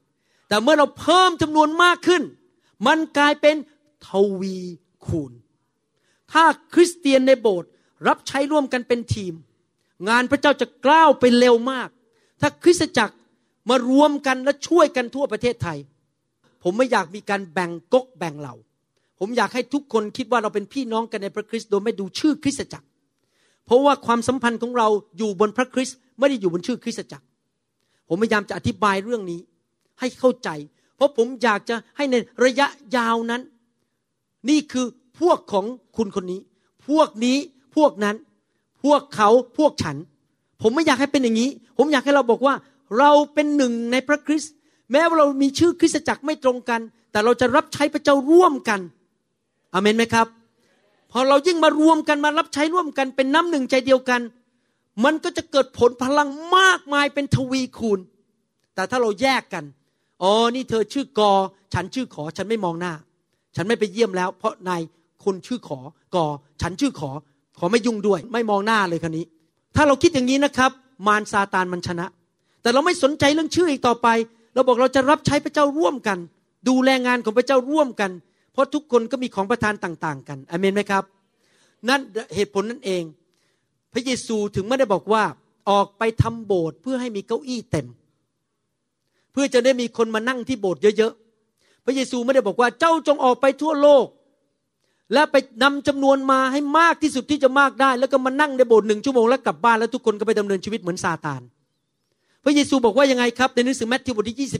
แต่เมื่อเราเพิ่มจำนวนมากขึ้น มันกลายเป็นทวีคูณ ถ้าคริสเตียนในโบสถ์รับใช้ร่วมกันเป็นทีม งานพระเจ้าจะกล้าวไปเร็วมาก ถ้าคริสตจักรมารวมกันและช่วยกันทั่วประเทศไทย ผมไม่อยากมีการแบ่งกกแบ่งเหล่า ผมอยากให้ทุกคนคิดว่าเราเป็นพี่น้องกันในพระคริสต์โดยไม่ดูชื่อคริสตจักร เพราะว่าความสัมพันธ์ของเราอยู่บนพระคริสต์ไม่ได้อยู่บนชื่อคริสตจักร ผมพยายามจะอธิบายเรื่องนี้ให้เข้าใจ เพราะผมอยากจะให้ในระยะยาวนั้น นี่คือพวกของคุณคนนี้ พวกนี้พวกนั้น พวกเขาพวกฉัน ผมไม่อยากให้เป็นอย่างนี้ ผมอยากให้เราบอกว่าเราเป็นหนึ่งในพระคริสต์แม้ว่าเรามีชื่อคริสตจักรไม่ตรงกัน แต่เราจะรับใช้พระเจ้าร่วมกันอเมนไหมครับ พอเรายิ่งมารวมกันมารับใช้ร่วมกันเป็นน้ำหนึ่งใจเดียวกัน มันก็จะเกิดผลพลังมากมายเป็นทวีคูณ แต่ถ้าเราแยกกันอ๋อนี่เธอชื่อกอ ฉันชื่อขอ ฉันไม่มองหน้า ฉันไม่ไปเยี่ยมแล้ว เพราะนายคุณชื่อขอกอ ฉันชื่อขอ ขอไม่ยุ่งด้วย ไม่มองหน้าเลยคนนี้ ถ้าเราคิดอย่างนี้นะครับ มารซาตานมันชนะ แต่เราไม่สนใจเรื่องชื่ออีกต่อไป เราบอกเราจะรับใช้พระเจ้าร่วมกัน ดูแลงานของพระเจ้าร่วมกัน เพราะทุกคนก็มีของประทานต่าง ๆ กันอเมนไหมครับ นั่นเหตุผลนั่นเอง พระเยซูถึงไม่ได้บอกว่าออกไปทำโบสถ์เพื่อให้มีเก้าอี้เต็ม เพื่อจะได้มีคนมานั่งที่โบสถ์เยอะๆ พระเยซูไม่ได้บอกว่าเจ้าจงออกไปทั่วโลก และไปนำจำนวนมาให้มากที่สุดที่จะมากได้ แล้วก็มานั่งในโบสถ์หนึ่งชั่วโมงแล้วกลับบ้านแล้วทุกคนก็ไปดำเนินชีวิตเหมือนซาตาน พระเยซูบอกว่ายังไงครับในหนังสือแมทธิวบทที่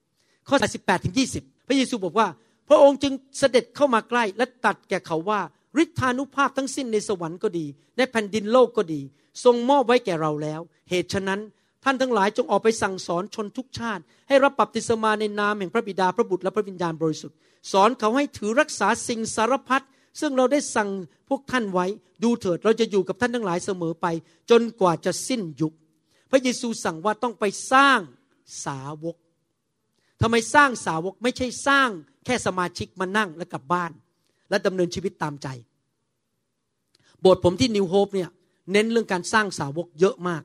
28 ข้อ 18ถึง20 พระเยซูบอกว่า พระองค์จึงเสด็จเข้ามาใกล้และตัดแก่เขาว่าฤทธานุภาพทั้งสิ้นในสวรรค์ก็ดี ในแผ่นดินโลกก็ดี ทรงมอบไว้แก่เราแล้ว เหตุฉะนั้นท่านทั้งหลายจงออกไปสั่งสอนชนทุกชาติ ให้รับบัพติศมาในนามแห่งพระบิดาพระบุตรและพระวิญญาณบริสุทธิ์ สอนเขาให้ถือรักษาสิ่งสารพัดซึ่งเราได้สั่งพวกท่านไว้ ดูเถิดเราจะอยู่กับท่านทั้งหลายเสมอไป จนกว่าจะสิ้นยุค พระเยซูสั่งว่าต้องไปสร้างสาวกทำไมสร้างสาวกไม่ใช่สร้าง แค่สมาชิกมานั่งแล้วกลับบ้าน และดำเนินชีวิตตามใจ โบสถ์ผมที่นิวโฮปเนี่ยเน้นเรื่องการสร้างสาวกเยอะมาก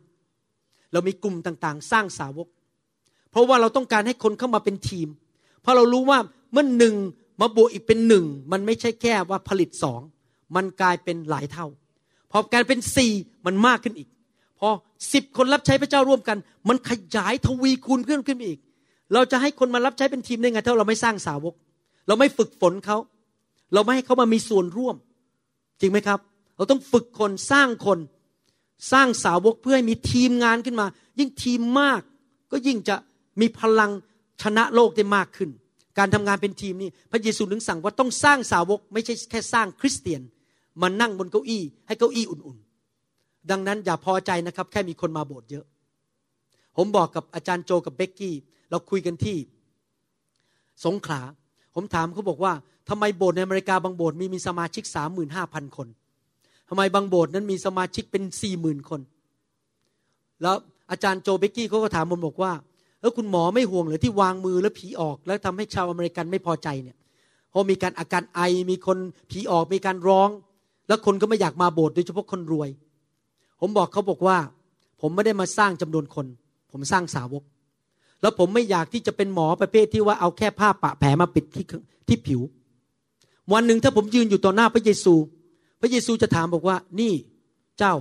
เรามีกลุ่มต่างๆ สร้างสาวก เพราะว่าเราต้องการให้คนเข้ามาเป็นทีม เพราะเรารู้ว่าเมื่อหนึ่งมาบวกอีกเป็นหนึ่งมันไม่ใช่แค่ว่าผลิตสองมันกลายเป็นหลายเท่า พอการเป็นสี่มันมากขึ้นอีก พอสิบคนรับใช้พระเจ้าร่วมกัน มันขยายทวีคูณขึ้นขึ้นอีก เราจะให้คนมารับใช้เป็นทีมได้ไงถ้าเราไม่สร้างสาวก เราไม่ฝึกฝนเขา เราไม่ให้เขามามีส่วนร่วม จริงไหมครับ เราต้องฝึกคนสร้างคน สร้างสาวกเพื่อให้มีทีมงานขึ้นมา ยิ่งทีมมาก ก็ยิ่งจะมีพลังชนะโลกได้มากขึ้น การทำงานเป็นทีมนี่พระเยซูถึงสั่งว่าต้องสร้างสาวก ไม่ใช่แค่สร้างคริสเตียนมานั่งบนเก้าอี้ ให้เก้าอี้อุ่นๆ ดังนั้นอย่าพอใจนะครับ แค่มีคนมาโบสถ์เยอะ ผมบอกกับอาจารย์โจกับเบกกี้ เราคุยกันที่ สงขลา ผมถามเขาบอกว่าทำไมโบสถ์ในอเมริกาบางโบสถ์มีมีสมาชิกสามหมื่นห้าพันคนทำไมบางโบสถ์นั้นมีสมาชิกเป็นสี่หมื่นคน แล้วอาจารย์โจเบกกี้เขาก็ถามผมบอกว่าแล้วคุณหมอไม่ห่วงเลยที่วางมือแล้วผีออก แล้วทำให้ชาวอเมริกันไม่พอใจเนี่ยพอมีการอาการไอมีคนผีออกมีการร้อง แล้วคนก็ไม่อยากมาโบสถ์โดยเฉพาะคนรวย ผมบอกเขาบอกว่า ผมไม่ได้มาสร้างจำนวนคน ผมสร้างสาวก แล้วผมไม่อยากที่จะเป็นหมอประเภทที่ว่าเอาแค่ผ้าปะแผลมาปิดที่ที่ผิว วันหนึ่งถ้าผมยืนอยู่ต่อหน้าพระเยซู พระเยซูจะถามบอกว่า นี่เจ้า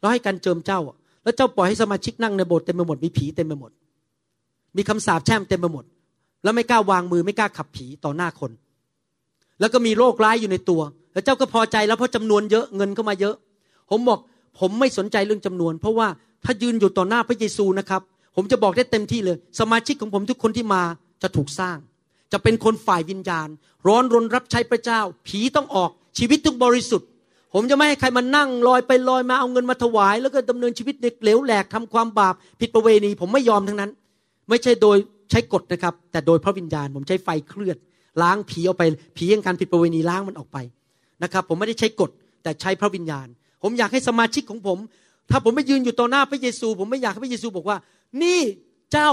เราให้การเจิมเจ้า แล้วเจ้าปล่อยให้สมาชิกนั่งในโบสถ์เต็มไปหมดมีผีเต็มไปหมด มีคำสาปแช่งเต็มไปหมด แล้วไม่กล้าวางมือไม่กล้าขับผีต่อหน้าคน แล้วก็มีโรคร้ายอยู่ในตัว แล้วเจ้าก็พอใจแล้วเพราะจำนวนเยอะเงินเข้ามาเยอะ ผมบอกผมไม่สนใจเรื่องจำนวน เพราะว่าถ้ายืนอยู่ต่อหน้าพระเยซูนะครับ ผมจะบอกได้เต็มที่เลย สมาชิกของผมทุกคนที่มาจะถูกสร้าง จะเป็นคนฝ่ายวิญญาณ ร้อนรนรับใช้พระเจ้า ผีต้องออกชีวิตต้องบริสุทธิ์ ผมจะไม่ให้ใครมานั่งลอยไปลอยมาเอาเงินมาถวาย แล้วก็ดำเนินชีวิตในเหลวแหลกทำความบาปผิดประเวณี ผมไม่ยอมทั้งนั้น ไม่ใช่โดยใช้กฎนะครับ แต่โดยพระวิญญาณ ผมใช้ไฟเคลื่อนล้างผีออกไป ผียังการผิดประเวณีล้างมันออกไปนะครับ ผมไม่ได้ใช้กฎแต่ใช้พระวิญญาณ ผมอยากให้สมาชิกของผม ถ้าผมไม่ยืนอยู่ต่อหน้าพระเยซู ผมไม่อยากให้พระเยซูบอกว่า นี่เจ้า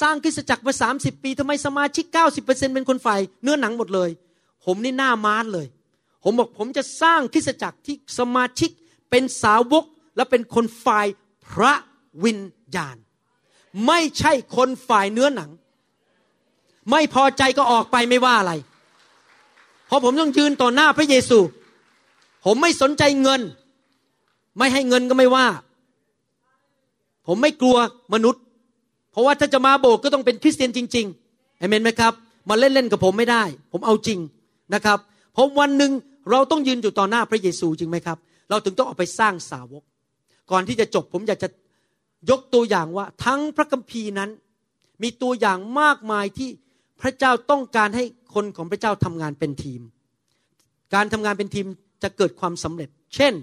สร้างคริสตจักรมาสามสิบปีทำไมสมาชิกเก้าสิบเปอร์เซ็นเป็นคนฝ่ายเนื้อหนังหมดเลย ผมนี่หน้ามารเลย ผมบอกผมจะสร้างคริสตจักรที่สมาชิกเป็นสาวกและเป็นคนฝ่ายพระวิญญาณ ไม่ใช่คนฝ่ายเนื้อหนัง ไม่พอใจก็ออกไปไม่ว่าอะไร เพราะผมต้องยืนต่อหน้าพระเยซู ผมไม่สนใจเงิน ไม่ให้เงินก็ไม่ว่า ผมไม่กลัวมนุษย์ เพราะว่าถ้าจะมาโบสถ์ก็ต้องเป็นคริสเตียนจริงๆเอเมนไหมครับ มาเล่นๆกับผมไม่ได้ ผมเอาจริงนะครับเพราะวันหนึ่งเราต้องยืนอยู่ต่อหน้าพระเยซูจริงไหมครับ เราถึงต้องออกไปสร้างสาวก ก่อนที่จะจบผมอยากจะยกตัวอย่างว่า ทั้งพระคัมภีร์นั้น มีตัวอย่างมากมายที่พระเจ้าต้องการให้คนของพระเจ้าทำงานเป็นทีม การทำงานเป็นทีมจะเกิดความสำเร็จ เช่น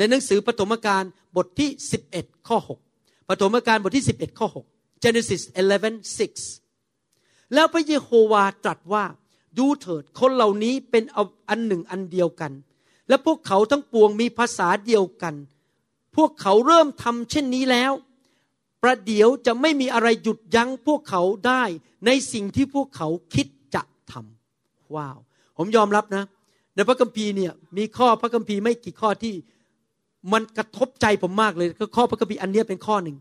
ในหนังสือปฐมกาลบทที่ 11 ข้อ 6ปฐมกาลบทที่ 11 ข้อ 6 Genesis 11 6 แล้วพระเยโฮวาตรัสว่าดูเถิดคนเหล่านี้เป็นอันหนึ่งอันเดียวกัน และพวกเขาทั้งปวงมีภาษาเดียวกัน พวกเขาเริ่มทำเช่นนี้แล้ว ประเดี๋ยวจะไม่มีอะไรหยุดยั้งพวกเขาได้ในสิ่งที่พวกเขาคิดจะทำว้าว ผมยอมรับนะ ในพระคัมภีร์เนี่ยมีข้อพระคัมภีร์ไม่กี่ข้อที่ มันกระทบใจผมมากเลยก็ข้อพระคัมภีร์อันนี้เป็นข้อหนึ่ง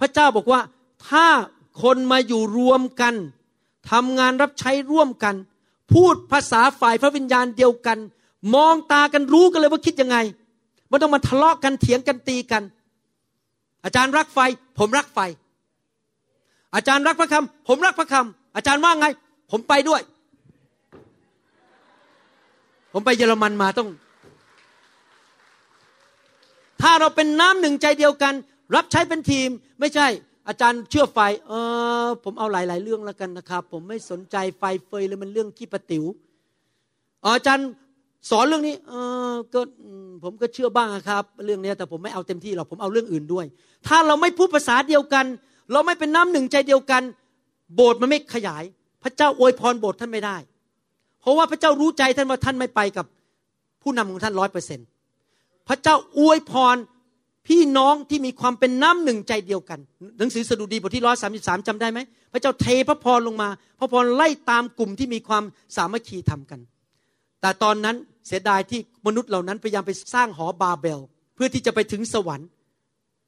พระเจ้าบอกว่าถ้าคนมาอยู่รวมกันทำงานรับใช้ร่วมกัน พูดภาษาฝ่ายพระวิญญาณเดียวกัน มองตากันรู้กันเลยว่าคิดยังไงไม่ต้องมาทะเลาะกันเถียงกันตีกัน อาจารย์รักไฟ ผมรักไฟ อาจารย์รักพระคำผมรักพระคำอาจารย์ว่าไง ผมไปด้วย ผมไปเยอรมันมาต้อง ถ้าเราเป็นน้ำหนึ่งใจเดียวกัน รับใช้เป็นทีม ไม่ใช่ อาจารย์เชื่อไฟเออผมเอาหลาย ๆ เรื่องแล้วกันนะครับ ผมไม่สนใจไฟเฟยเลยมันเรื่องขี้ปะติว๋วอาจารย์สอนเรื่องนี้เออก็ผมก็เชื่อบ้างครับ เรื่องนี้แต่ผมไม่เอาเต็มที่หรอกผมเอาเรื่องอื่นด้วย ถ้าเราไม่พูดภาษาเดียวกัน เราไม่เป็นน้ำหนึ่งใจเดียวกัน โบสถ์มันไม่ขยาย พระเจ้าอวยพรโบสถ์ท่านไม่ได้ เพราะว่าพระเจ้ารู้ใจท่านว่าท่านไม่ไปกับผู้นำของท่านร้อยเปอร์เซ็นต์ พระเจ้าอวยพรพี่น้องที่มีความเป็นน้ำหนึ่งใจเดียวกัน หนังสือสดุดีบทที่ร้อยสามสิบสามจำได้ไหม พระเจ้าเทพระพรลงมา พระพรไล่ตามกลุ่มที่มีความสามัคคีทำกัน แต่ตอนนั้นเสียดายที่มนุษย์เหล่านั้นพยายามไปสร้างหอบาเบล เพื่อที่จะไปถึงสวรรค์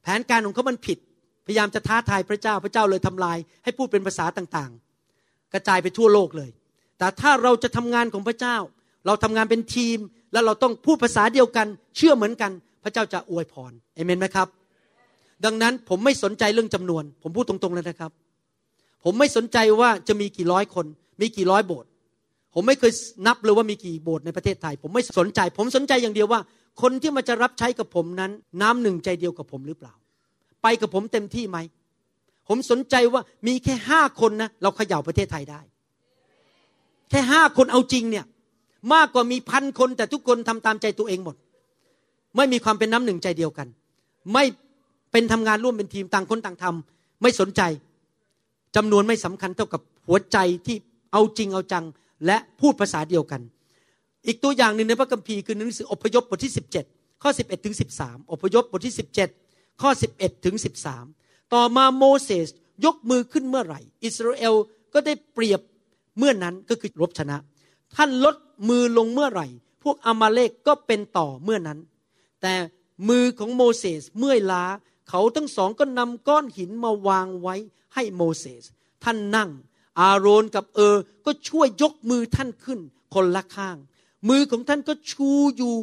แผนการของเขามันผิด พยายามจะท้าทายพระเจ้าพระเจ้าเลยทำลาย ให้พูดเป็นภาษาต่างๆ กระจายไปทั่วโลกเลย แต่ถ้าเราจะทำงานของพระเจ้า เราทำงานเป็นทีม แล้วเราต้องพูดภาษาเดียวกัน เชื่อเหมือนกัน พระเจ้าจะอวยพรเอเมนไหมครับ ดังนั้นผมไม่สนใจเรื่องจำนวน ผมพูดตรงๆเลยนะครับ ผมไม่สนใจว่าจะมีกี่ร้อยคน มีกี่ร้อยโบสถ์ผมไม่เคยนับเลยว่ามีกี่โบสถ์ในประเทศไทย ผมไม่สนใจ ผมสนใจอย่างเดียวว่า คนที่มาจะรับใช้กับผมนั้น น้ำหนึ่งใจเดียวกับผมหรือเปล่า ไปกับผมเต็มที่ไหมผมสนใจว่ามีแค่ห้าคนนะเราเขย่าประเทศไทยได้ แค่ห้าคนเอาจริงเนี่ย มากกว่ามีพันคนแต่ทุกคนทำตามใจตัวเองหมด ไม่มีความเป็นน้ำหนึ่งใจเดียวกัน ไม่เป็นทำงานร่วมเป็นทีมต่างคนต่างทำไม่สนใจจำนวนไม่สำคัญเท่ากับหัวใจที่เอาจริงเอาจัง และพูดภาษาเดียวกัน อีกตัวอย่างหนึ่งในพระคัมภีร์คือหนังสืออพยพบทที่ 17 ข้อ 11ถึง13 อพยพบทที่ 17 ข้อ 11ถึง13 ต่อมาโมเสสยกมือขึ้นเมื่อไหร่ อิสราเอลก็ได้เปรียบเมื่อนั้นก็คือรบชนะ ท่านลด มือลงเมื่อไหร่ พวกอามาเลกก็เป็นต่อเมื่อนั้น แต่มือของโมเสสเมื่อยล้า เขาทั้งสองก็นำก้อนหินมาวางไว้ให้โมเสส ท่านนั่ง อาโรนกับเออ ก็ช่วยยกมือท่านขึ้น คนละข้าง มือของท่านก็ชูอยู่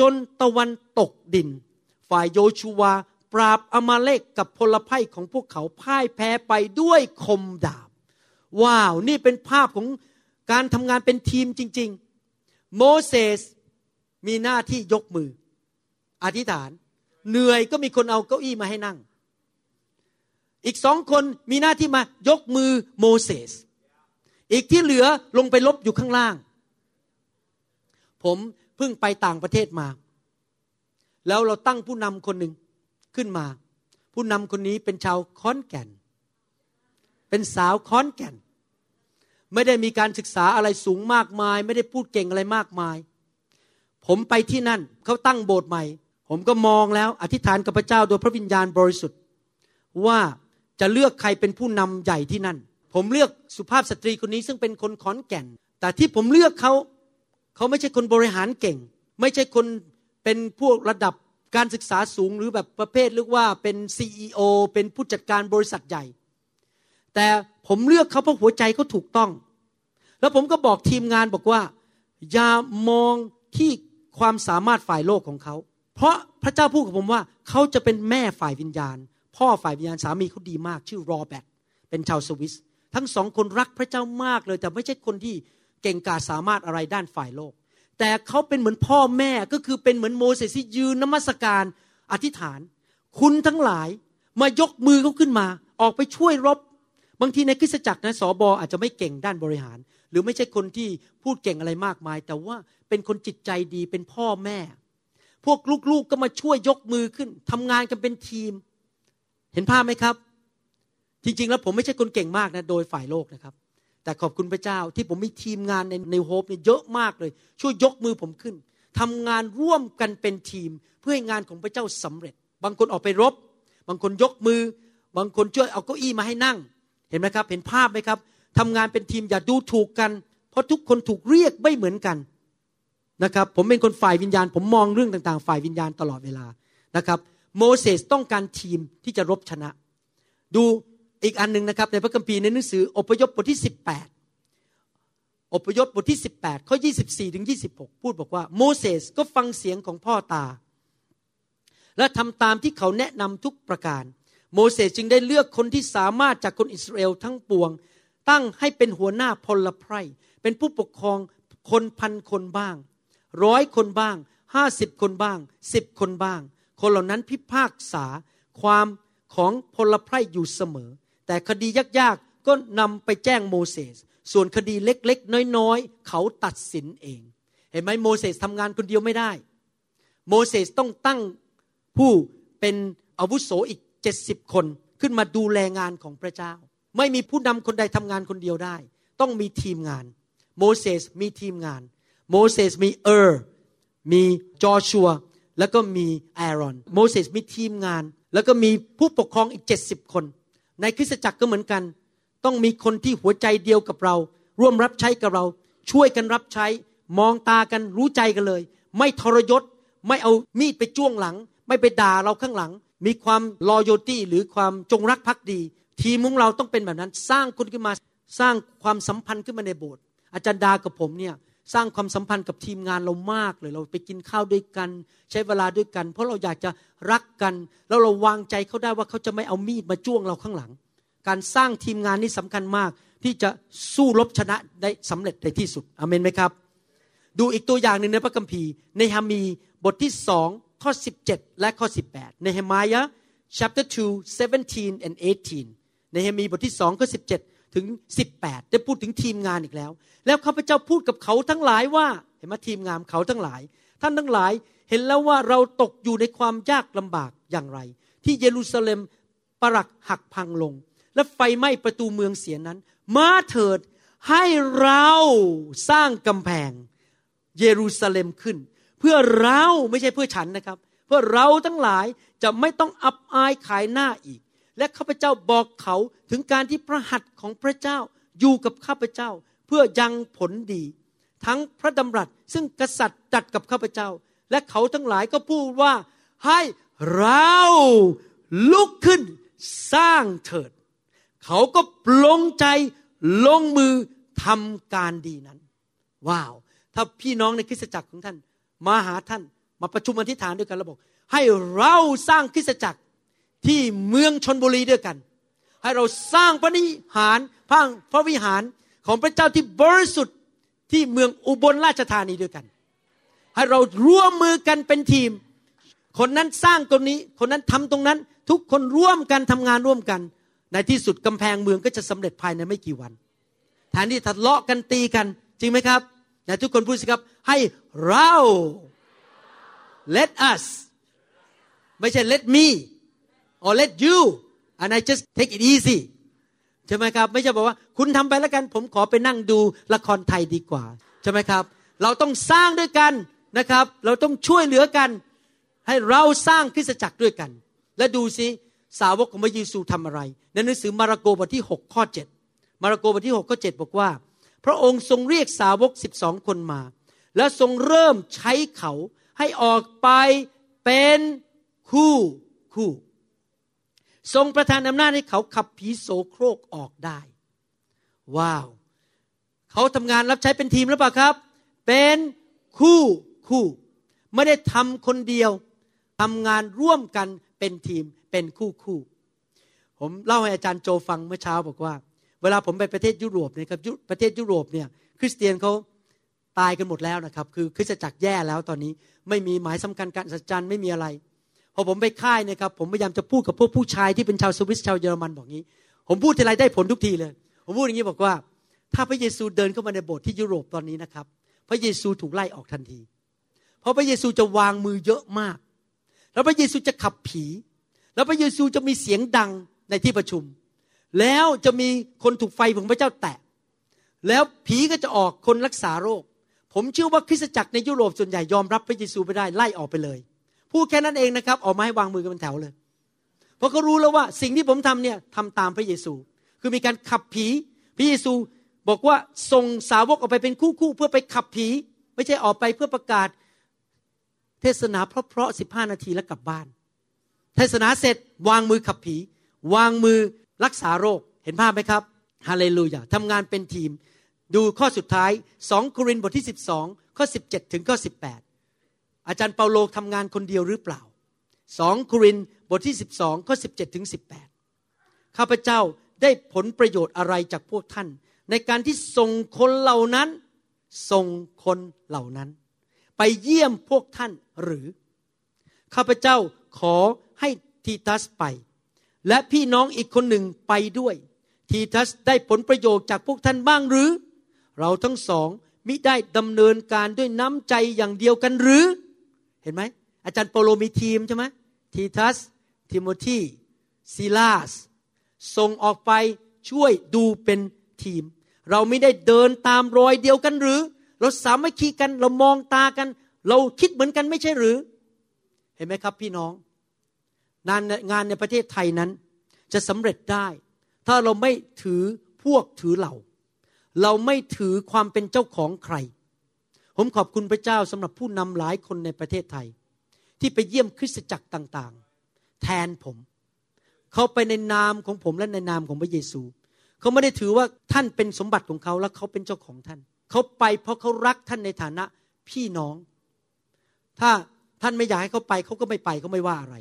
จนตะวันตกดิน ฝ่ายโยชูวาปราบอมาเลกกับพลภัยของพวกเขาพ่ายแพ้ไปด้วยคมดาบ ว้าว นี่เป็นภาพของการทำงานเป็นทีมจริง ๆ โมเสสมีหน้าที่ยกมือ อธิษฐาน เหนื่อยก็มีคนเอาเก้าอี้มาให้นั่ง อีกสองคนมีหน้าที่มายกมือโมเสสอีกที่เหลือลงไปลบอยู่ข้างล่าง ผมเพิ่งไปต่างประเทศมา แล้วเราตั้งผู้นำคนหนึ่งขึ้นมา ผู้นำคนนี้เป็นชาวคอนแก่น เป็นสาวคอนแก่น ไม่ได้มีการศึกษาอะไรสูงมากมาย ไม่ได้พูดเก่งอะไรมากมาย ผมไปที่นั่นเขาตั้งโบสถ์ใหม่ ผมก็มองแล้วอธิษฐานกับพระเจ้าโดยพระวิญญาณบริสุทธิ์ ว่าจะเลือกใครเป็นผู้นำใหญ่ที่นั่น ผมเลือกสุภาพสตรีคนนี้ซึ่งเป็นคนขอนแก่น แต่ที่ผมเลือกเขาเขาไม่ใช่คนบริหารเก่ง ไม่ใช่คนเป็นพวกระดับการศึกษาสูงหรือแบบประเภทเรียกว่าเป็นซีอเป็นผู้จัดการบริษัทใหญ่ แต่ผมเลือกเขาเพราะหัวใจเขาถูกต้อง แล้วผมก็บอกทีมงานบอกว่า อย่ามองที่ความสามารถฝ่ายโลกของเขา เพราะพระเจ้าพูดกับผมว่า เขาจะเป็นแม่ฝ่ายวิญญาณ พ่อฝ่ายวิญญาณสามีเขาดีมาก ชื่อรอแบตเป็นชาวสวิส ทั้งสองคนรักพระเจ้ามากเลย แต่ไม่ใช่คนที่เก่งกาจสามารถอะไรด้านฝ่ายโลก แต่เขาเป็นเหมือนพ่อแม่ก็คือเป็นเหมือนโมเสสที่ยืนนมัสการอธิษฐาน คุณทั้งหลายมายกมือเขาขึ้นมา ออกไปช่วยรบ บางทีในคริสตจักรนะสอบออาจจะไม่เก่งด้านบริหาร หรือไม่ใช่คนที่พูดเก่งอะไรมากมาย แต่ว่าเป็นคนจิตใจดีเป็นพ่อแม่ พวกลูกๆกก็มาช่วยยกมือขึ้นทำงานกันเป็นทีม เห็นภาพไหมครับ จริงๆ แล้วผมไม่ใช่คนเก่งมากนะโดยฝ่ายโลกนะครับ แต่ขอบคุณพระเจ้าที่ผมมีทีมงานในในโฮปเนี่ยเยอะมากเลย ช่วยยกมือผมขึ้นทำงานร่วมกันเป็นทีม เพื่อให้งานของพระเจ้าสำเร็จ บางคนออกไปรบ บางคนยกมือ บางคนช่วยเอาเก้าอี้มาให้นั่ง เห็นไหมครับ เห็นภาพไหมครับทำงานเป็นทีมอย่าดูถูกกัน เพราะทุกคนถูกเรียกไม่เหมือนกันนะครับ ผมเป็นคนฝ่ายวิญญาณ ผมมองเรื่องต่างๆ ฝ่ายวิญญาณตลอดเวลานะครับ โมเสสต้องการทีมที่จะรบชนะ ดูอีกอันหนึ่งนะครับ ในพระคัมภีร์ในหนังสืออพยพบทที่ 18 อพยพบทที่ 18 ข้อ 24 ถึง 26 พูดบอกว่า โมเสสก็ฟังเสียงของพ่อตา และทำตามที่เขาแนะนำทุกประการ โมเสสจึงได้เลือกคนที่สามารถจากคนอิสราเอลทั้งปวง ตั้งให้เป็นหัวหน้าพลไพรเป็นผู้ปกครองคนพันคนบ้างร้อยคนบ้างห้าสิบคนบ้างสิบคนบ้าง คนเหล่านั้นพิพากษาความของพลไพร่อยู่เสมอ แต่คดียากๆก็นำไปแจ้งโมเสสส่วนคดีเล็กๆ น้อยๆ เขาตัดสินเอง เห็นไหมโมเสสทำงานคนเดียวไม่ได้ โมเสสต้องตั้งผู้เป็นอาวุโสอีก เจ็ดสิบคนขึ้นมาดูแลงานของพระเจ้า ไม่มีผู้นำคนใดทำงานคนเดียวได้ ต้องมีทีมงาน โมเสสมีทีมงาน โมเสสมีเฮอร์มีโจชัวแล้วก็มีแอรอน โมเสสมีทีมงาน แล้วก็มีผู้ปกครองอีกเจ็ดสิบคน ในคริสตจักรก็เหมือนกัน ต้องมีคนที่หัวใจเดียวกับเรา ร่วมรับใช้กับเรา ช่วยกันรับใช้ มองตากันรู้ใจกันเลย ไม่ทรยศ ไม่เอามีดไปจ้วงหลัง ไม่ไปด่าเราข้างหลัง มีความลอยตี้หรือความจงรักภักดี ทีมของเราต้องเป็นแบบนั้น สร้างคนขึ้นมาสร้างความสัมพันธ์ขึ้นมาในโบสถ์อาจารย์ดากับผมเนี่ยสร้างความสัมพันธ์กับทีมงานเรามากเลย เราไปกินข้าวด้วยกัน ใช้เวลาด้วยกัน เพราะเราอยากจะรักกัน แล้วเราวางใจเขาได้ว่าเขาจะไม่เอามีดมาจ้วงเราข้างหลัง การสร้างทีมงานนี่สำคัญมาก ที่จะสู้รบชนะได้สำเร็จในที่สุดอเมนไหมครับ ดูอีกตัวอย่างหนึ่งในพระคัมภีร์ในฮามีบทที่สอง ข้อ 17 และข้อ 18 ในเฮมายะ chapter 2 17 and 18 ในเฮมีบทที่สองข้อ17 ถึง 18 ได้พูดถึงทีมงานอีกแล้ว แล้วข้าพเจ้าพูดกับเขาทั้งหลายว่า เห็นไหมทีมงานเขาทั้งหลาย ท่านทั้งหลายเห็นแล้วว่าเราตกอยู่ในความยากลำบากอย่างไร ที่เยรูซาเล็มปรักหักพังลง และไฟไหม้ประตูเมืองเสียนั้น มาเถิดให้เราสร้างกำแพง เยรูซาเล็มขึ้น พื่อเราไม่ใช่เพื่อฉันนะครับ เพื่อเราทั้งหลายจะไม่ต้องอับอายขายหน้าอีก และข้าพเจ้าบอกเขาถึงการที่พระหัตถ์ของพระเจ้าอยู่กับข้าพเจ้า เพื่อยังผลดี ทั้งพระดำรัสซึ่งกษัตริย์ตัดกับข้าพเจ้า และเขาทั้งหลายก็พูดว่าให้เราลุกขึ้นสร้างเถิด เขาก็ปลงใจลงมือทำการดีนั้น ว้าว ถ้าพี่น้องในคริสตจักรของท่าน มาหาท่านมาประชุมอธิษฐานด้วยกันแล้วบอก ให้เราสร้างคริสตจักรที่เมืองชนบุรีด้วยกัน ให้เราสร้างพระนิหารพังพระวิหารของพระเจ้าที่บริสุทธิ์ที่เมืองอุบลราชธานีด้วยกัน ให้เราร่วมมือกันเป็นทีม คนนั้นสร้างตรงนี้ คนนั้นทำตรงนั้น ทุกคนร่วมกันทำงานร่วมกัน ในที่สุดกำแพงเมืองก็จะสำเร็จภายในไม่กี่วันแทนที่ทะเลาะกันตีกันจริงไหมครับ แต่ทุกคนพูดสิครับ ให้เรา let us ไม่ใช่ let me or let you and I just take it easy ใช่ไหมครับ ไม่ใช่บอกว่าคุณทำไปแล้วกัน ผมขอไปนั่งดูละครไทยดีกว่า ใช่ไหมครับ เราต้องสร้างด้วยกันนะครับ เราต้องช่วยเหลือกัน ให้เราสร้างคริสตจักรด้วยกัน และดูสิสาวกของพระเยซูทำอะไร ในหนังสือมาระโกบทที่ 6 ข้อ 7 มาระโกบทที่ 6 ข้อ 7 บอกว่า พระองค์ทรงเรียกสาวก12คนมา แล้วทรงเริ่มใช้เขาให้ออกไปเป็นคู่คู่ ทรงประทานอำนาจให้เขาขับผีโสโครกออกได้ ว้าว เขาทำงานรับใช้เป็นทีมหรือเปล่าครับ เป็นคู่คู่ ไม่ได้ทำคนเดียวทำงานร่วมกันเป็นทีมเป็นคู่คู่ ผมเล่าให้อาจารย์โจฟังเมื่อเช้าบอกว่า วลาผมไปประเทศยุโรปเนี่ยครับประเทศยุโรปเนี่ยคริสเตียนเขาตายกันหมดแล้วนะครับคือคริสตจักรแย่แล้วตอนนี้ไม่มีหมายสำคัญการสัจจันไม่มีอะไรพอผมไปค่ายนะครับผมพยายามจะพูดกับพวกผู้ชายที่เป็นชาวสวิสชาวเยอรมันบอกงี้ ผมพูดทีไรได้ผลทุกทีเลย ผมพูดอย่างนี้บอกว่า ถ้าพระเยซูเดินเข้ามาในโบสถ์ที่ยุโรปตอนนี้นะครับ พระเยซูถูกไล่ออกทันที เพราะพระเยซูจะวางมือเยอะมาก แล้วพระเยซูจะขับผี แล้วพระเยซูจะมีเสียงดังในที่ประชุม แล้วจะมีคนถูกไฟของพระเจ้าแตะ แล้วผีก็จะออกคนรักษาโรค ผมเชื่อว่าคริสตจักรในยุโรปส่วนใหญ่ยอมรับพระเยซูไม่ได้ไล่ออกไปเลย พูดแค่นั้นเองนะครับออกมาให้วางมือกันเป็นแถวเลย เพราะเขารู้แล้วว่าสิ่งที่ผมทำเนี่ยทำตามพระเยซู คือมีการขับผีพระเยซูบอกว่าส่งสาวกออกไปเป็นคู่คู่เพื่อไปขับผี ไม่ใช่ออกไปเพื่อประกาศ เทศนาเพราะๆสิบห้านาทีแล้วกลับบ้าน เทศนาเสร็จวางมือขับผี วางมือ รักษาโรคเห็นภาพไหมครับฮาเลลูยาทำงานเป็นทีม ดูข้อสุดท้ายสองโครินธ์บทที่ 12 ข้อ 17 ถึงข้อ 18 อาจารย์เปาโลทำงานคนเดียวหรือเปล่าสองโครินบทที่ 12 ข้อ 17 ถึง 18 ข้าพเจ้าได้ผลประโยชน์อะไรจากพวกท่าน ในการที่ส่งคนเหล่านั้นส่งคนเหล่านั้น ไปเยี่ยมพวกท่านหรือ ข้าพเจ้าขอให้ทีตัสไป และพี่น้องอีกคนหนึ่งไปด้วย ทีทัสได้ผลประโยชน์จากพวกท่านบ้างหรือ เราทั้งสองมิได้ดำเนินการด้วยน้ำใจอย่างเดียวกันหรือ เห็นไหม อาจารย์เปโลมีทีมใช่ไหมทีทัส ทิโมธีซิลาสส่งออกไปช่วยดูเป็นทีม เราไม่ได้เดินตามรอยเดียวกันหรือ เราสามัคคีกันเรามองตากัน เราคิดเหมือนกันไม่ใช่หรือ เห็นไหมครับพี่น้อง งานงานในประเทศไทยนั้นจะสำเร็จได้ ถ้าเราไม่ถือพวกถือเหล่าเราไม่ถือความเป็นเจ้าของใคร ผมขอบคุณพระเจ้าสำหรับผู้นำหลายคนในประเทศไทย ที่ไปเยี่ยมคริสตจักรต่างๆ แทนผม เขาไปในนามของผมและในนามของพระเยซู เขาไม่ได้ถือว่าท่านเป็นสมบัติของเขาและเขาเป็นเจ้าของท่าน เขาไปเพราะเขารักท่านในฐานะพี่น้อง ถ้าท่านไม่อยากให้เขาไปเขาก็ไม่ไปเขาไม่ว่าอะไร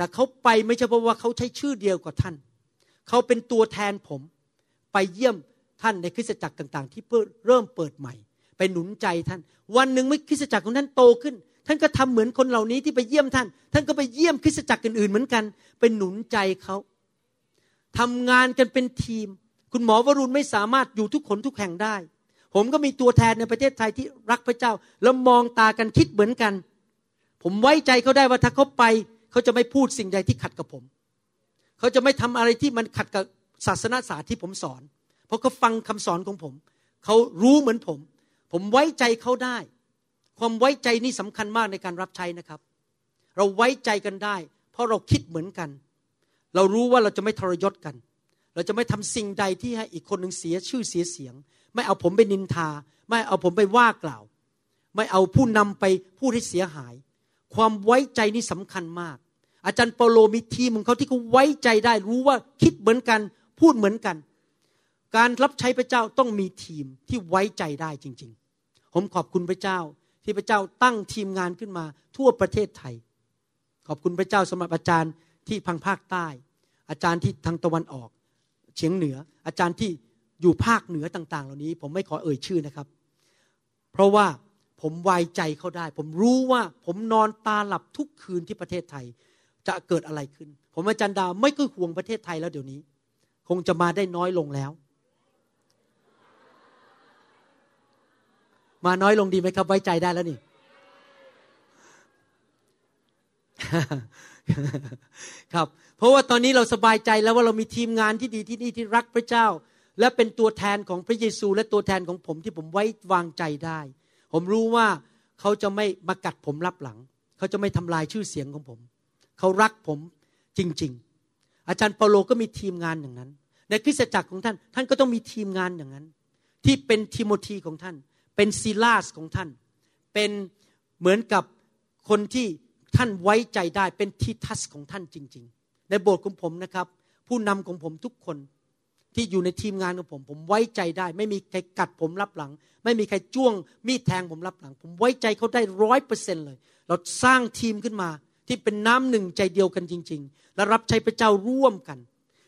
แต่เขาไปไม่ใช่เพราะว่าเขาใช้ชื่อเดียวกับท่าน เขาเป็นตัวแทนผม ไปเยี่ยมท่านในคริสตจักรต่าง ๆ ที่เพิ่เริ่มเปิดใหม่ ไปหนุนใจท่าน วันหนึ่งเมื่อคริสตจักรของท่านโตขึ้น ท่านก็ทำเหมือนคนเหล่านี้ที่ไปเยี่ยมท่าน ท่านก็ไปเยี่ยมคริสตจักรอื่นๆเหมือนกันไปหนุนใจเขาทำงานกันเป็นทีม คุณหมอวรุณไม่สามารถอยู่ทุกคนทุกแห่งได้ ผมก็มีตัวแทนในประเทศไทยที่รักพระเจ้า แล้วมองตากันคิดเหมือนกัน ผมไว้ใจเขาได้ว่าถ้าเขาไป เขาจะไม่พูดสิ่งใดที่ขัดกับผม เขาจะไม่ทำอะไรที่มันขัดกับศาสนาศาสตร์ที่ผมสอน เพราะเขาฟังคำสอนของผม เขารู้เหมือนผม ผมไว้ใจเขาได้ ความไว้ใจนี่สำคัญมากในการรับใช้นะครับ เราไว้ใจกันได้ เพราะเราคิดเหมือนกัน เรารู้ว่าเราจะไม่ทรยศกัน เราจะไม่ทำสิ่งใดที่ให้อีกคนหนึ่งเสียชื่อเสียเสียง ไม่เอาผมไปนินทา ไม่เอาผมไปว่ากล่าว ไม่เอาผู้นำไปพูดให้เสียหาย ความไว้ใจนี่สำคัญมาก อาจารย์เปโลมีทีมของเขาที่เขาไว้ใจได้ รู้ว่าคิดเหมือนกันพูดเหมือนกัน การรับใช้พระเจ้าต้องมีทีมที่ไว้ใจได้จริง ๆ ผมขอบคุณพระเจ้าที่พระเจ้าตั้งทีมงานขึ้นมาทั่วประเทศไทย ขอบคุณพระเจ้าสำหรับอาจารย์ที่พังภาคใต้ อาจารย์ที่ทางตะวันออกเฉียงเหนือ อาจารย์ที่อยู่ภาคเหนือต่าง ๆ เหล่านี้ ผมไม่ขอเอ่ยชื่อนะครับ เพราะว่า ผมไว้ใจเขาได้ ผมรู้ว่าผมนอนตาหลับทุกคืนที่ประเทศไทย จะเกิดอะไรขึ้น ผมอาจารย์ดาวไม่ก็ห่วงประเทศไทยแล้วเดี๋ยวนี้ คงจะมาได้น้อยลงแล้ว มาน้อยลงดีไหมครับ ไว้ใจได้แล้วนี่ ครับ เพราะว่าตอนนี้เราสบายใจแล้วว่าเรามีทีมงานที่ดีที่นี่ที่รักพระเจ้า และเป็นตัวแทนของพระเยซู และตัวแทนของผมที่ผมไว้วางใจได้ ผมรู้ว่าเขาจะไม่มากัดผมรับหลัง เขาจะไม่ทำลายชื่อเสียงของผม เขารักผมจริง ๆ อาจารย์เปาโลก็มีทีมงานอย่างนั้น ในคริสตจักรของท่าน ท่านก็ต้องมีทีมงานอย่างนั้น ที่เป็นทิโมธีของท่าน เป็นซีลาสของท่าน เป็นเหมือนกับคนที่ท่านไว้ใจได้เป็นทีทัสของท่านจริง ๆ ในโบสถ์ของผมนะครับ ผู้นำของผมทุกคน ที่อยู่ในทีมงานของผม ผมไว้ใจได้ ไม่มีใครกัดผมรับหลัง ไม่มีใครจ้วงมีดแทงผมรับหลัง ผมไว้ใจเขาได้ร้อยเปอร์เซ็นเลย เราสร้างทีมขึ้นมา ที่เป็นน้ำหนึ่งใจเดียวกันจริง ๆ และรับใช้พระเจ้าร่วมกัน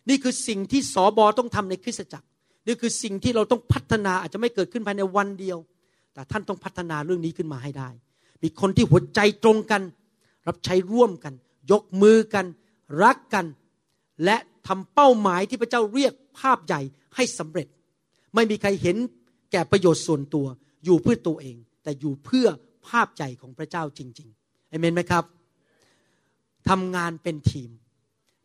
นี่คือสิ่งที่สอบอต้องทำในคริสตจักร นี่คือสิ่งที่เราต้องพัฒนาอาจจะไม่เกิดขึ้นภายในวันเดียว แต่ท่านต้องพัฒนาเรื่องนี้ขึ้นมาให้ได้ มีคนที่หัวใจตรงกัน รับใช้ร่วมกัน ยกมือกัน รักกันและ ทำเป้าหมายที่พระเจ้าเรียกภาพใหญ่ให้สำเร็จ ไม่มีใครเห็นแก่ประโยชน์ส่วนตัว อยู่เพื่อตัวเอง แต่อยู่เพื่อภาพใหญ่ของพระเจ้าจริงๆเอเมนไหมครับทำงานเป็นทีม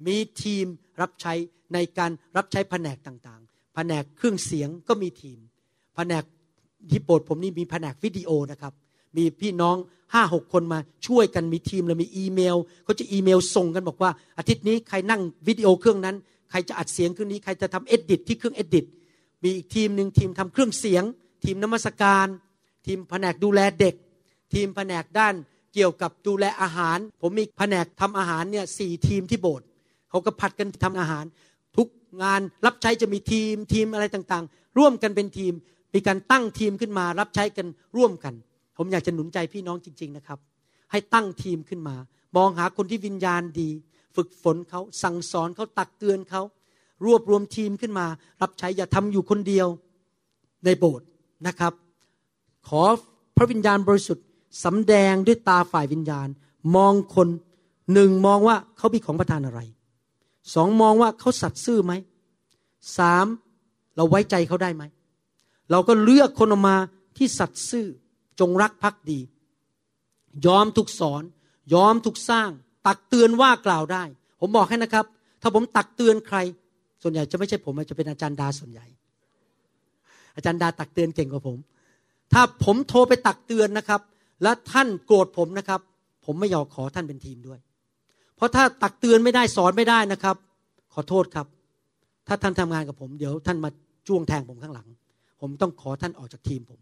มีทีมรับใช้ในการรับใช้แผนกต่างๆ แผนกเครื่องเสียงก็มีทีม แผนกที่โปรดผมนี่มีแผนกวิดีโอนะครับ มีพี่น้อง ห้าหกคนมาช่วยกันมีทีมแล้วมีอีเมลเขาจะอีเมลส่งกันบอกว่า อาทิตย์นี้ใครนั่งวิดีโอเครื่องนั้น ใครจะอัดเสียงเครื่องนี้ใครจะทำเอดิตที่เครื่องเอดิตมีอีกทีมหนึ่งทีมทำเครื่องเสียง ทีมนมัสการ ทีมแผนกดูแลเด็ก ทีมแผนกด้านเกี่ยวกับดูแลอาหาร ผมมีแผนกทำอาหารเนี่ยสี่ทีมที่โบสถ์เขาก็ผัดกันทำอาหาร ทุกงานรับใช้จะมีทีมทีมอะไรต่างๆ ร่วมกันเป็นทีมมีการตั้งทีมขึ้นมารับใช้กันร่วมกัน ผมอยากจะหนุนใจพี่น้องจริง ๆนะครับ ให้ตั้งทีมขึ้นมา มองหาคนที่วิญญาณดี ฝึกฝนเขาสั่งสอนเขาตักเตือนเขารวบรวมทีมขึ้นมา รับใช้อย่าทำอยู่คนเดียวในโบสถ์นะครับ ขอพระวิญญาณบริสุทธิ์สำแดงด้วยตาฝ่ายวิญญาณ มองคนหนึ่งมองว่าเขามีของประทานอะไรสองมองว่าเขาสัตย์ซื่อไหมสามเราไว้ใจเขาได้ไหม เราก็เลือกคนออกมาที่สัตย์ซื่อ จงรักภักดี ยอมถูกสอน ยอมถูกสร้าง ตักเตือนว่ากล่าวได้ ผมบอกให้นะครับ ถ้าผมตักเตือนใคร ส่วนใหญ่จะไม่ใช่ผมจะเป็นอาจารย์ดาส่วนใหญ่ อาจารย์ดาตักเตือนเก่งกว่าผม ถ้าผมโทรไปตักเตือนนะครับ และท่านโกรธผมนะครับ ผมไม่ยอมขอท่านเป็นทีมด้วย เพราะถ้าตักเตือนไม่ได้สอนไม่ได้นะครับ ขอโทษครับ ถ้าท่านทำงานกับผม เดี๋ยวท่านมาจ้วงแทงผมข้างหลัง ผมต้องขอท่านออกจากทีมผม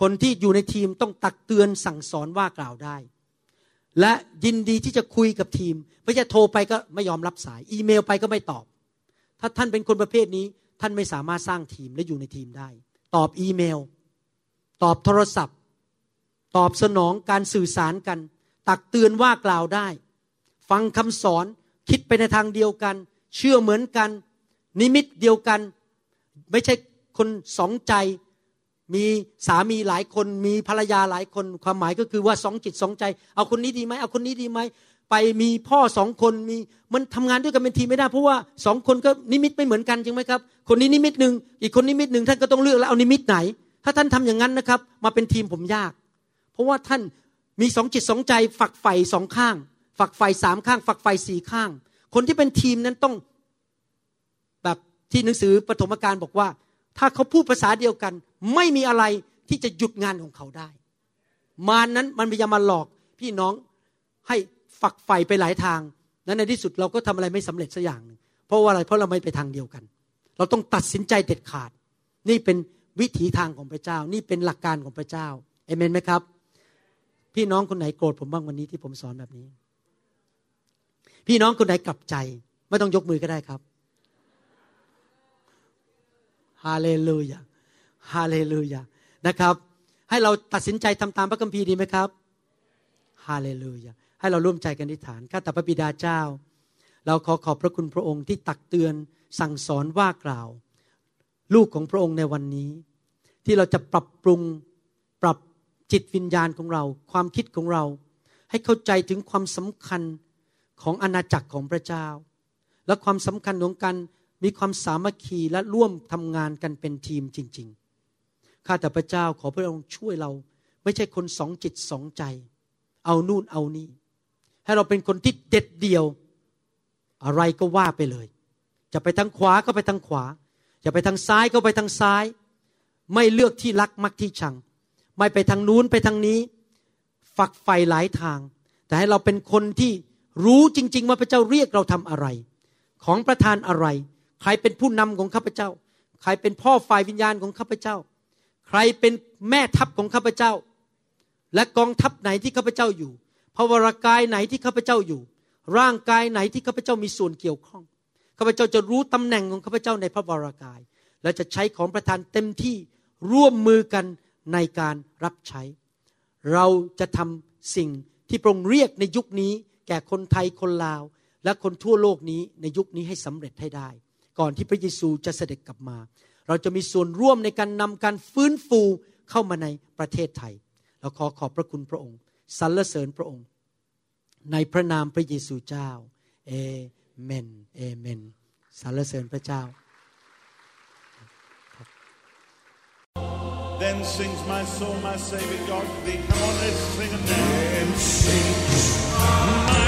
คนที่อยู่ในทีมต้องตักเตือนสั่งสอนว่ากล่าวได้ และยินดีที่จะคุยกับทีม ไม่ใช่โทรไปก็ไม่ยอมรับสาย อีเมลไปก็ไม่ตอบ ถ้าท่านเป็นคนประเภทนี้ ท่านไม่สามารถสร้างทีมและอยู่ในทีมได้ ตอบอีเมล ตอบโทรศัพท์ ตอบสนองการสื่อสารกัน ตักเตือนว่ากล่าวได้ ฟังคำสอนคิดไปในทางเดียวกัน เชื่อเหมือนกัน นิมิตเดียวกัน ไม่ใช่คนสองใจ มีสามีหลายคน มีภรรยาหลายคน ความหมายก็คือว่าสองจิตสองใจ เอาคนนี้ดีไหมเอาคนนี้ดีไหมไปมีพ่อสองคนมีมันทำงานด้วยกันเป็นทีมไม่ได้ เพราะว่าสองคนก็นิมิตไม่เหมือนกันจริงไหมครับ คนนี้นิมิตหนึ่งอีกคนนิมิตหนึ่งท่านก็ต้องเลือกแล้วเอานิมิตไหน ถ้าท่านทำอย่างนั้นนะครับ มาเป็นทีมผมยาก เพราะว่าท่านมีสองจิตสองใจ ฝักใฝ่สองข้าง ฝักใฝ่สามข้าง ฝักใฝ่สี่ข้าง คนที่เป็นทีมนั้นต้อง แบบที่หนังสือปฐมกาลบอกว่า ถ้าเขาพูดภาษาเดียวกัน ไม่มีอะไรที่จะหยุดงานของเขาได้ มานั้นมันพยายามมาหลอกพี่น้องให้ฝักใฝ่ไปหลายทาง นั้นในที่สุดเราก็ทำอะไรไม่สำเร็จสักอย่างหนึ่งเพราะว่าอะไรเพราะเราไม่ไปทางเดียวกัน เราต้องตัดสินใจเด็ดขาด นี่เป็นวิถีทางของพระเจ้า นี่เป็นหลักการของพระเจ้าเอเมนไหมครับ พี่น้องคนไหนโกรธผมบ้างวันนี้ที่ผมสอนแบบนี้ พี่น้องคนไหนกลับใจ ไม่ต้องยกมือก็ได้ครับ ฮาเลลูยาฮาเลลูยานะครับ ให้เราตัดสินใจทำตามพระคัมภีร์ดีไหมครับฮาเลลูยาให้เราร่วมใจกันอธิษฐานข้าแต่พระบิดาเจ้า เราขอขอบพระคุณพระองค์ที่ตักเตือนสั่งสอนว่ากล่าว ลูกของพระองค์ในวันนี้ ที่เราจะปรับปรุงปรับจิตวิญญาณของเรา ความคิดของเรา ให้เข้าใจถึงความสำคัญของอาณาจักรของพระเจ้า และความสำคัญของการ มีความสามัคคีและร่วมทำงานกันเป็นทีมจริง ๆ ข้าแต่พระเจ้าขอพระองค์ช่วยเรา ไม่ใช่คนสองจิตสองใจ เอานู่นเอานี่ ให้เราเป็นคนที่เด็ดเดี่ยว อะไรก็ว่าไปเลย จะไปทางขวาก็ไปทางขวา จะไปทางซ้ายก็ไปทางซ้าย ไม่เลือกที่รักมักที่ชัง ไม่ไปทางนู้นไปทางนี้ ฝักใฝ่หลายทาง แต่ให้เราเป็นคนที่รู้จริง ๆ ว่าพระเจ้าเรียกเราทำอะไร ของประทานอะไร ใครเป็นผู้นำของข้าพเจ้า ใครเป็นพ่อฝ่ายวิญญาณของข้าพเจ้า ใครเป็นแม่ทัพของข้าพเจ้า และกองทัพไหนที่ข้าพเจ้าอยู่พระวรากายไหนที่ข้าพเจ้าอยู่ ร่างกายไหนที่ข้าพเจ้ามีส่วนเกี่ยวข้องข้าพเจ้าจะรู้ตำแหน่งของข้าพเจ้าในพระวรากาย และจะใช้ของประทานเต็มที่ร่วมมือกันในการรับใช้ เราจะทำสิ่งที่พระองค์เรียกในยุคนี้ แก่คนไทยคนลาว และคนทั่วโลกนี้ในยุคนี้ให้สำเร็จให้ได้ ก่อนที่พระเยซูจะเสด็จกลับมา เราจะมีส่วนร่วมในการนำการฟื้นฟูเข้ามาในประเทศไทย เราขอขอบพระคุณพระองค์สรรเสริญพระองค์ ในพระนามพระเยซูเจ้าเอเมนเอเมนสรรเสริญพระเจ้า Then sings my soul, my Savior God to thee. Come on, let's sing it now. Then sings my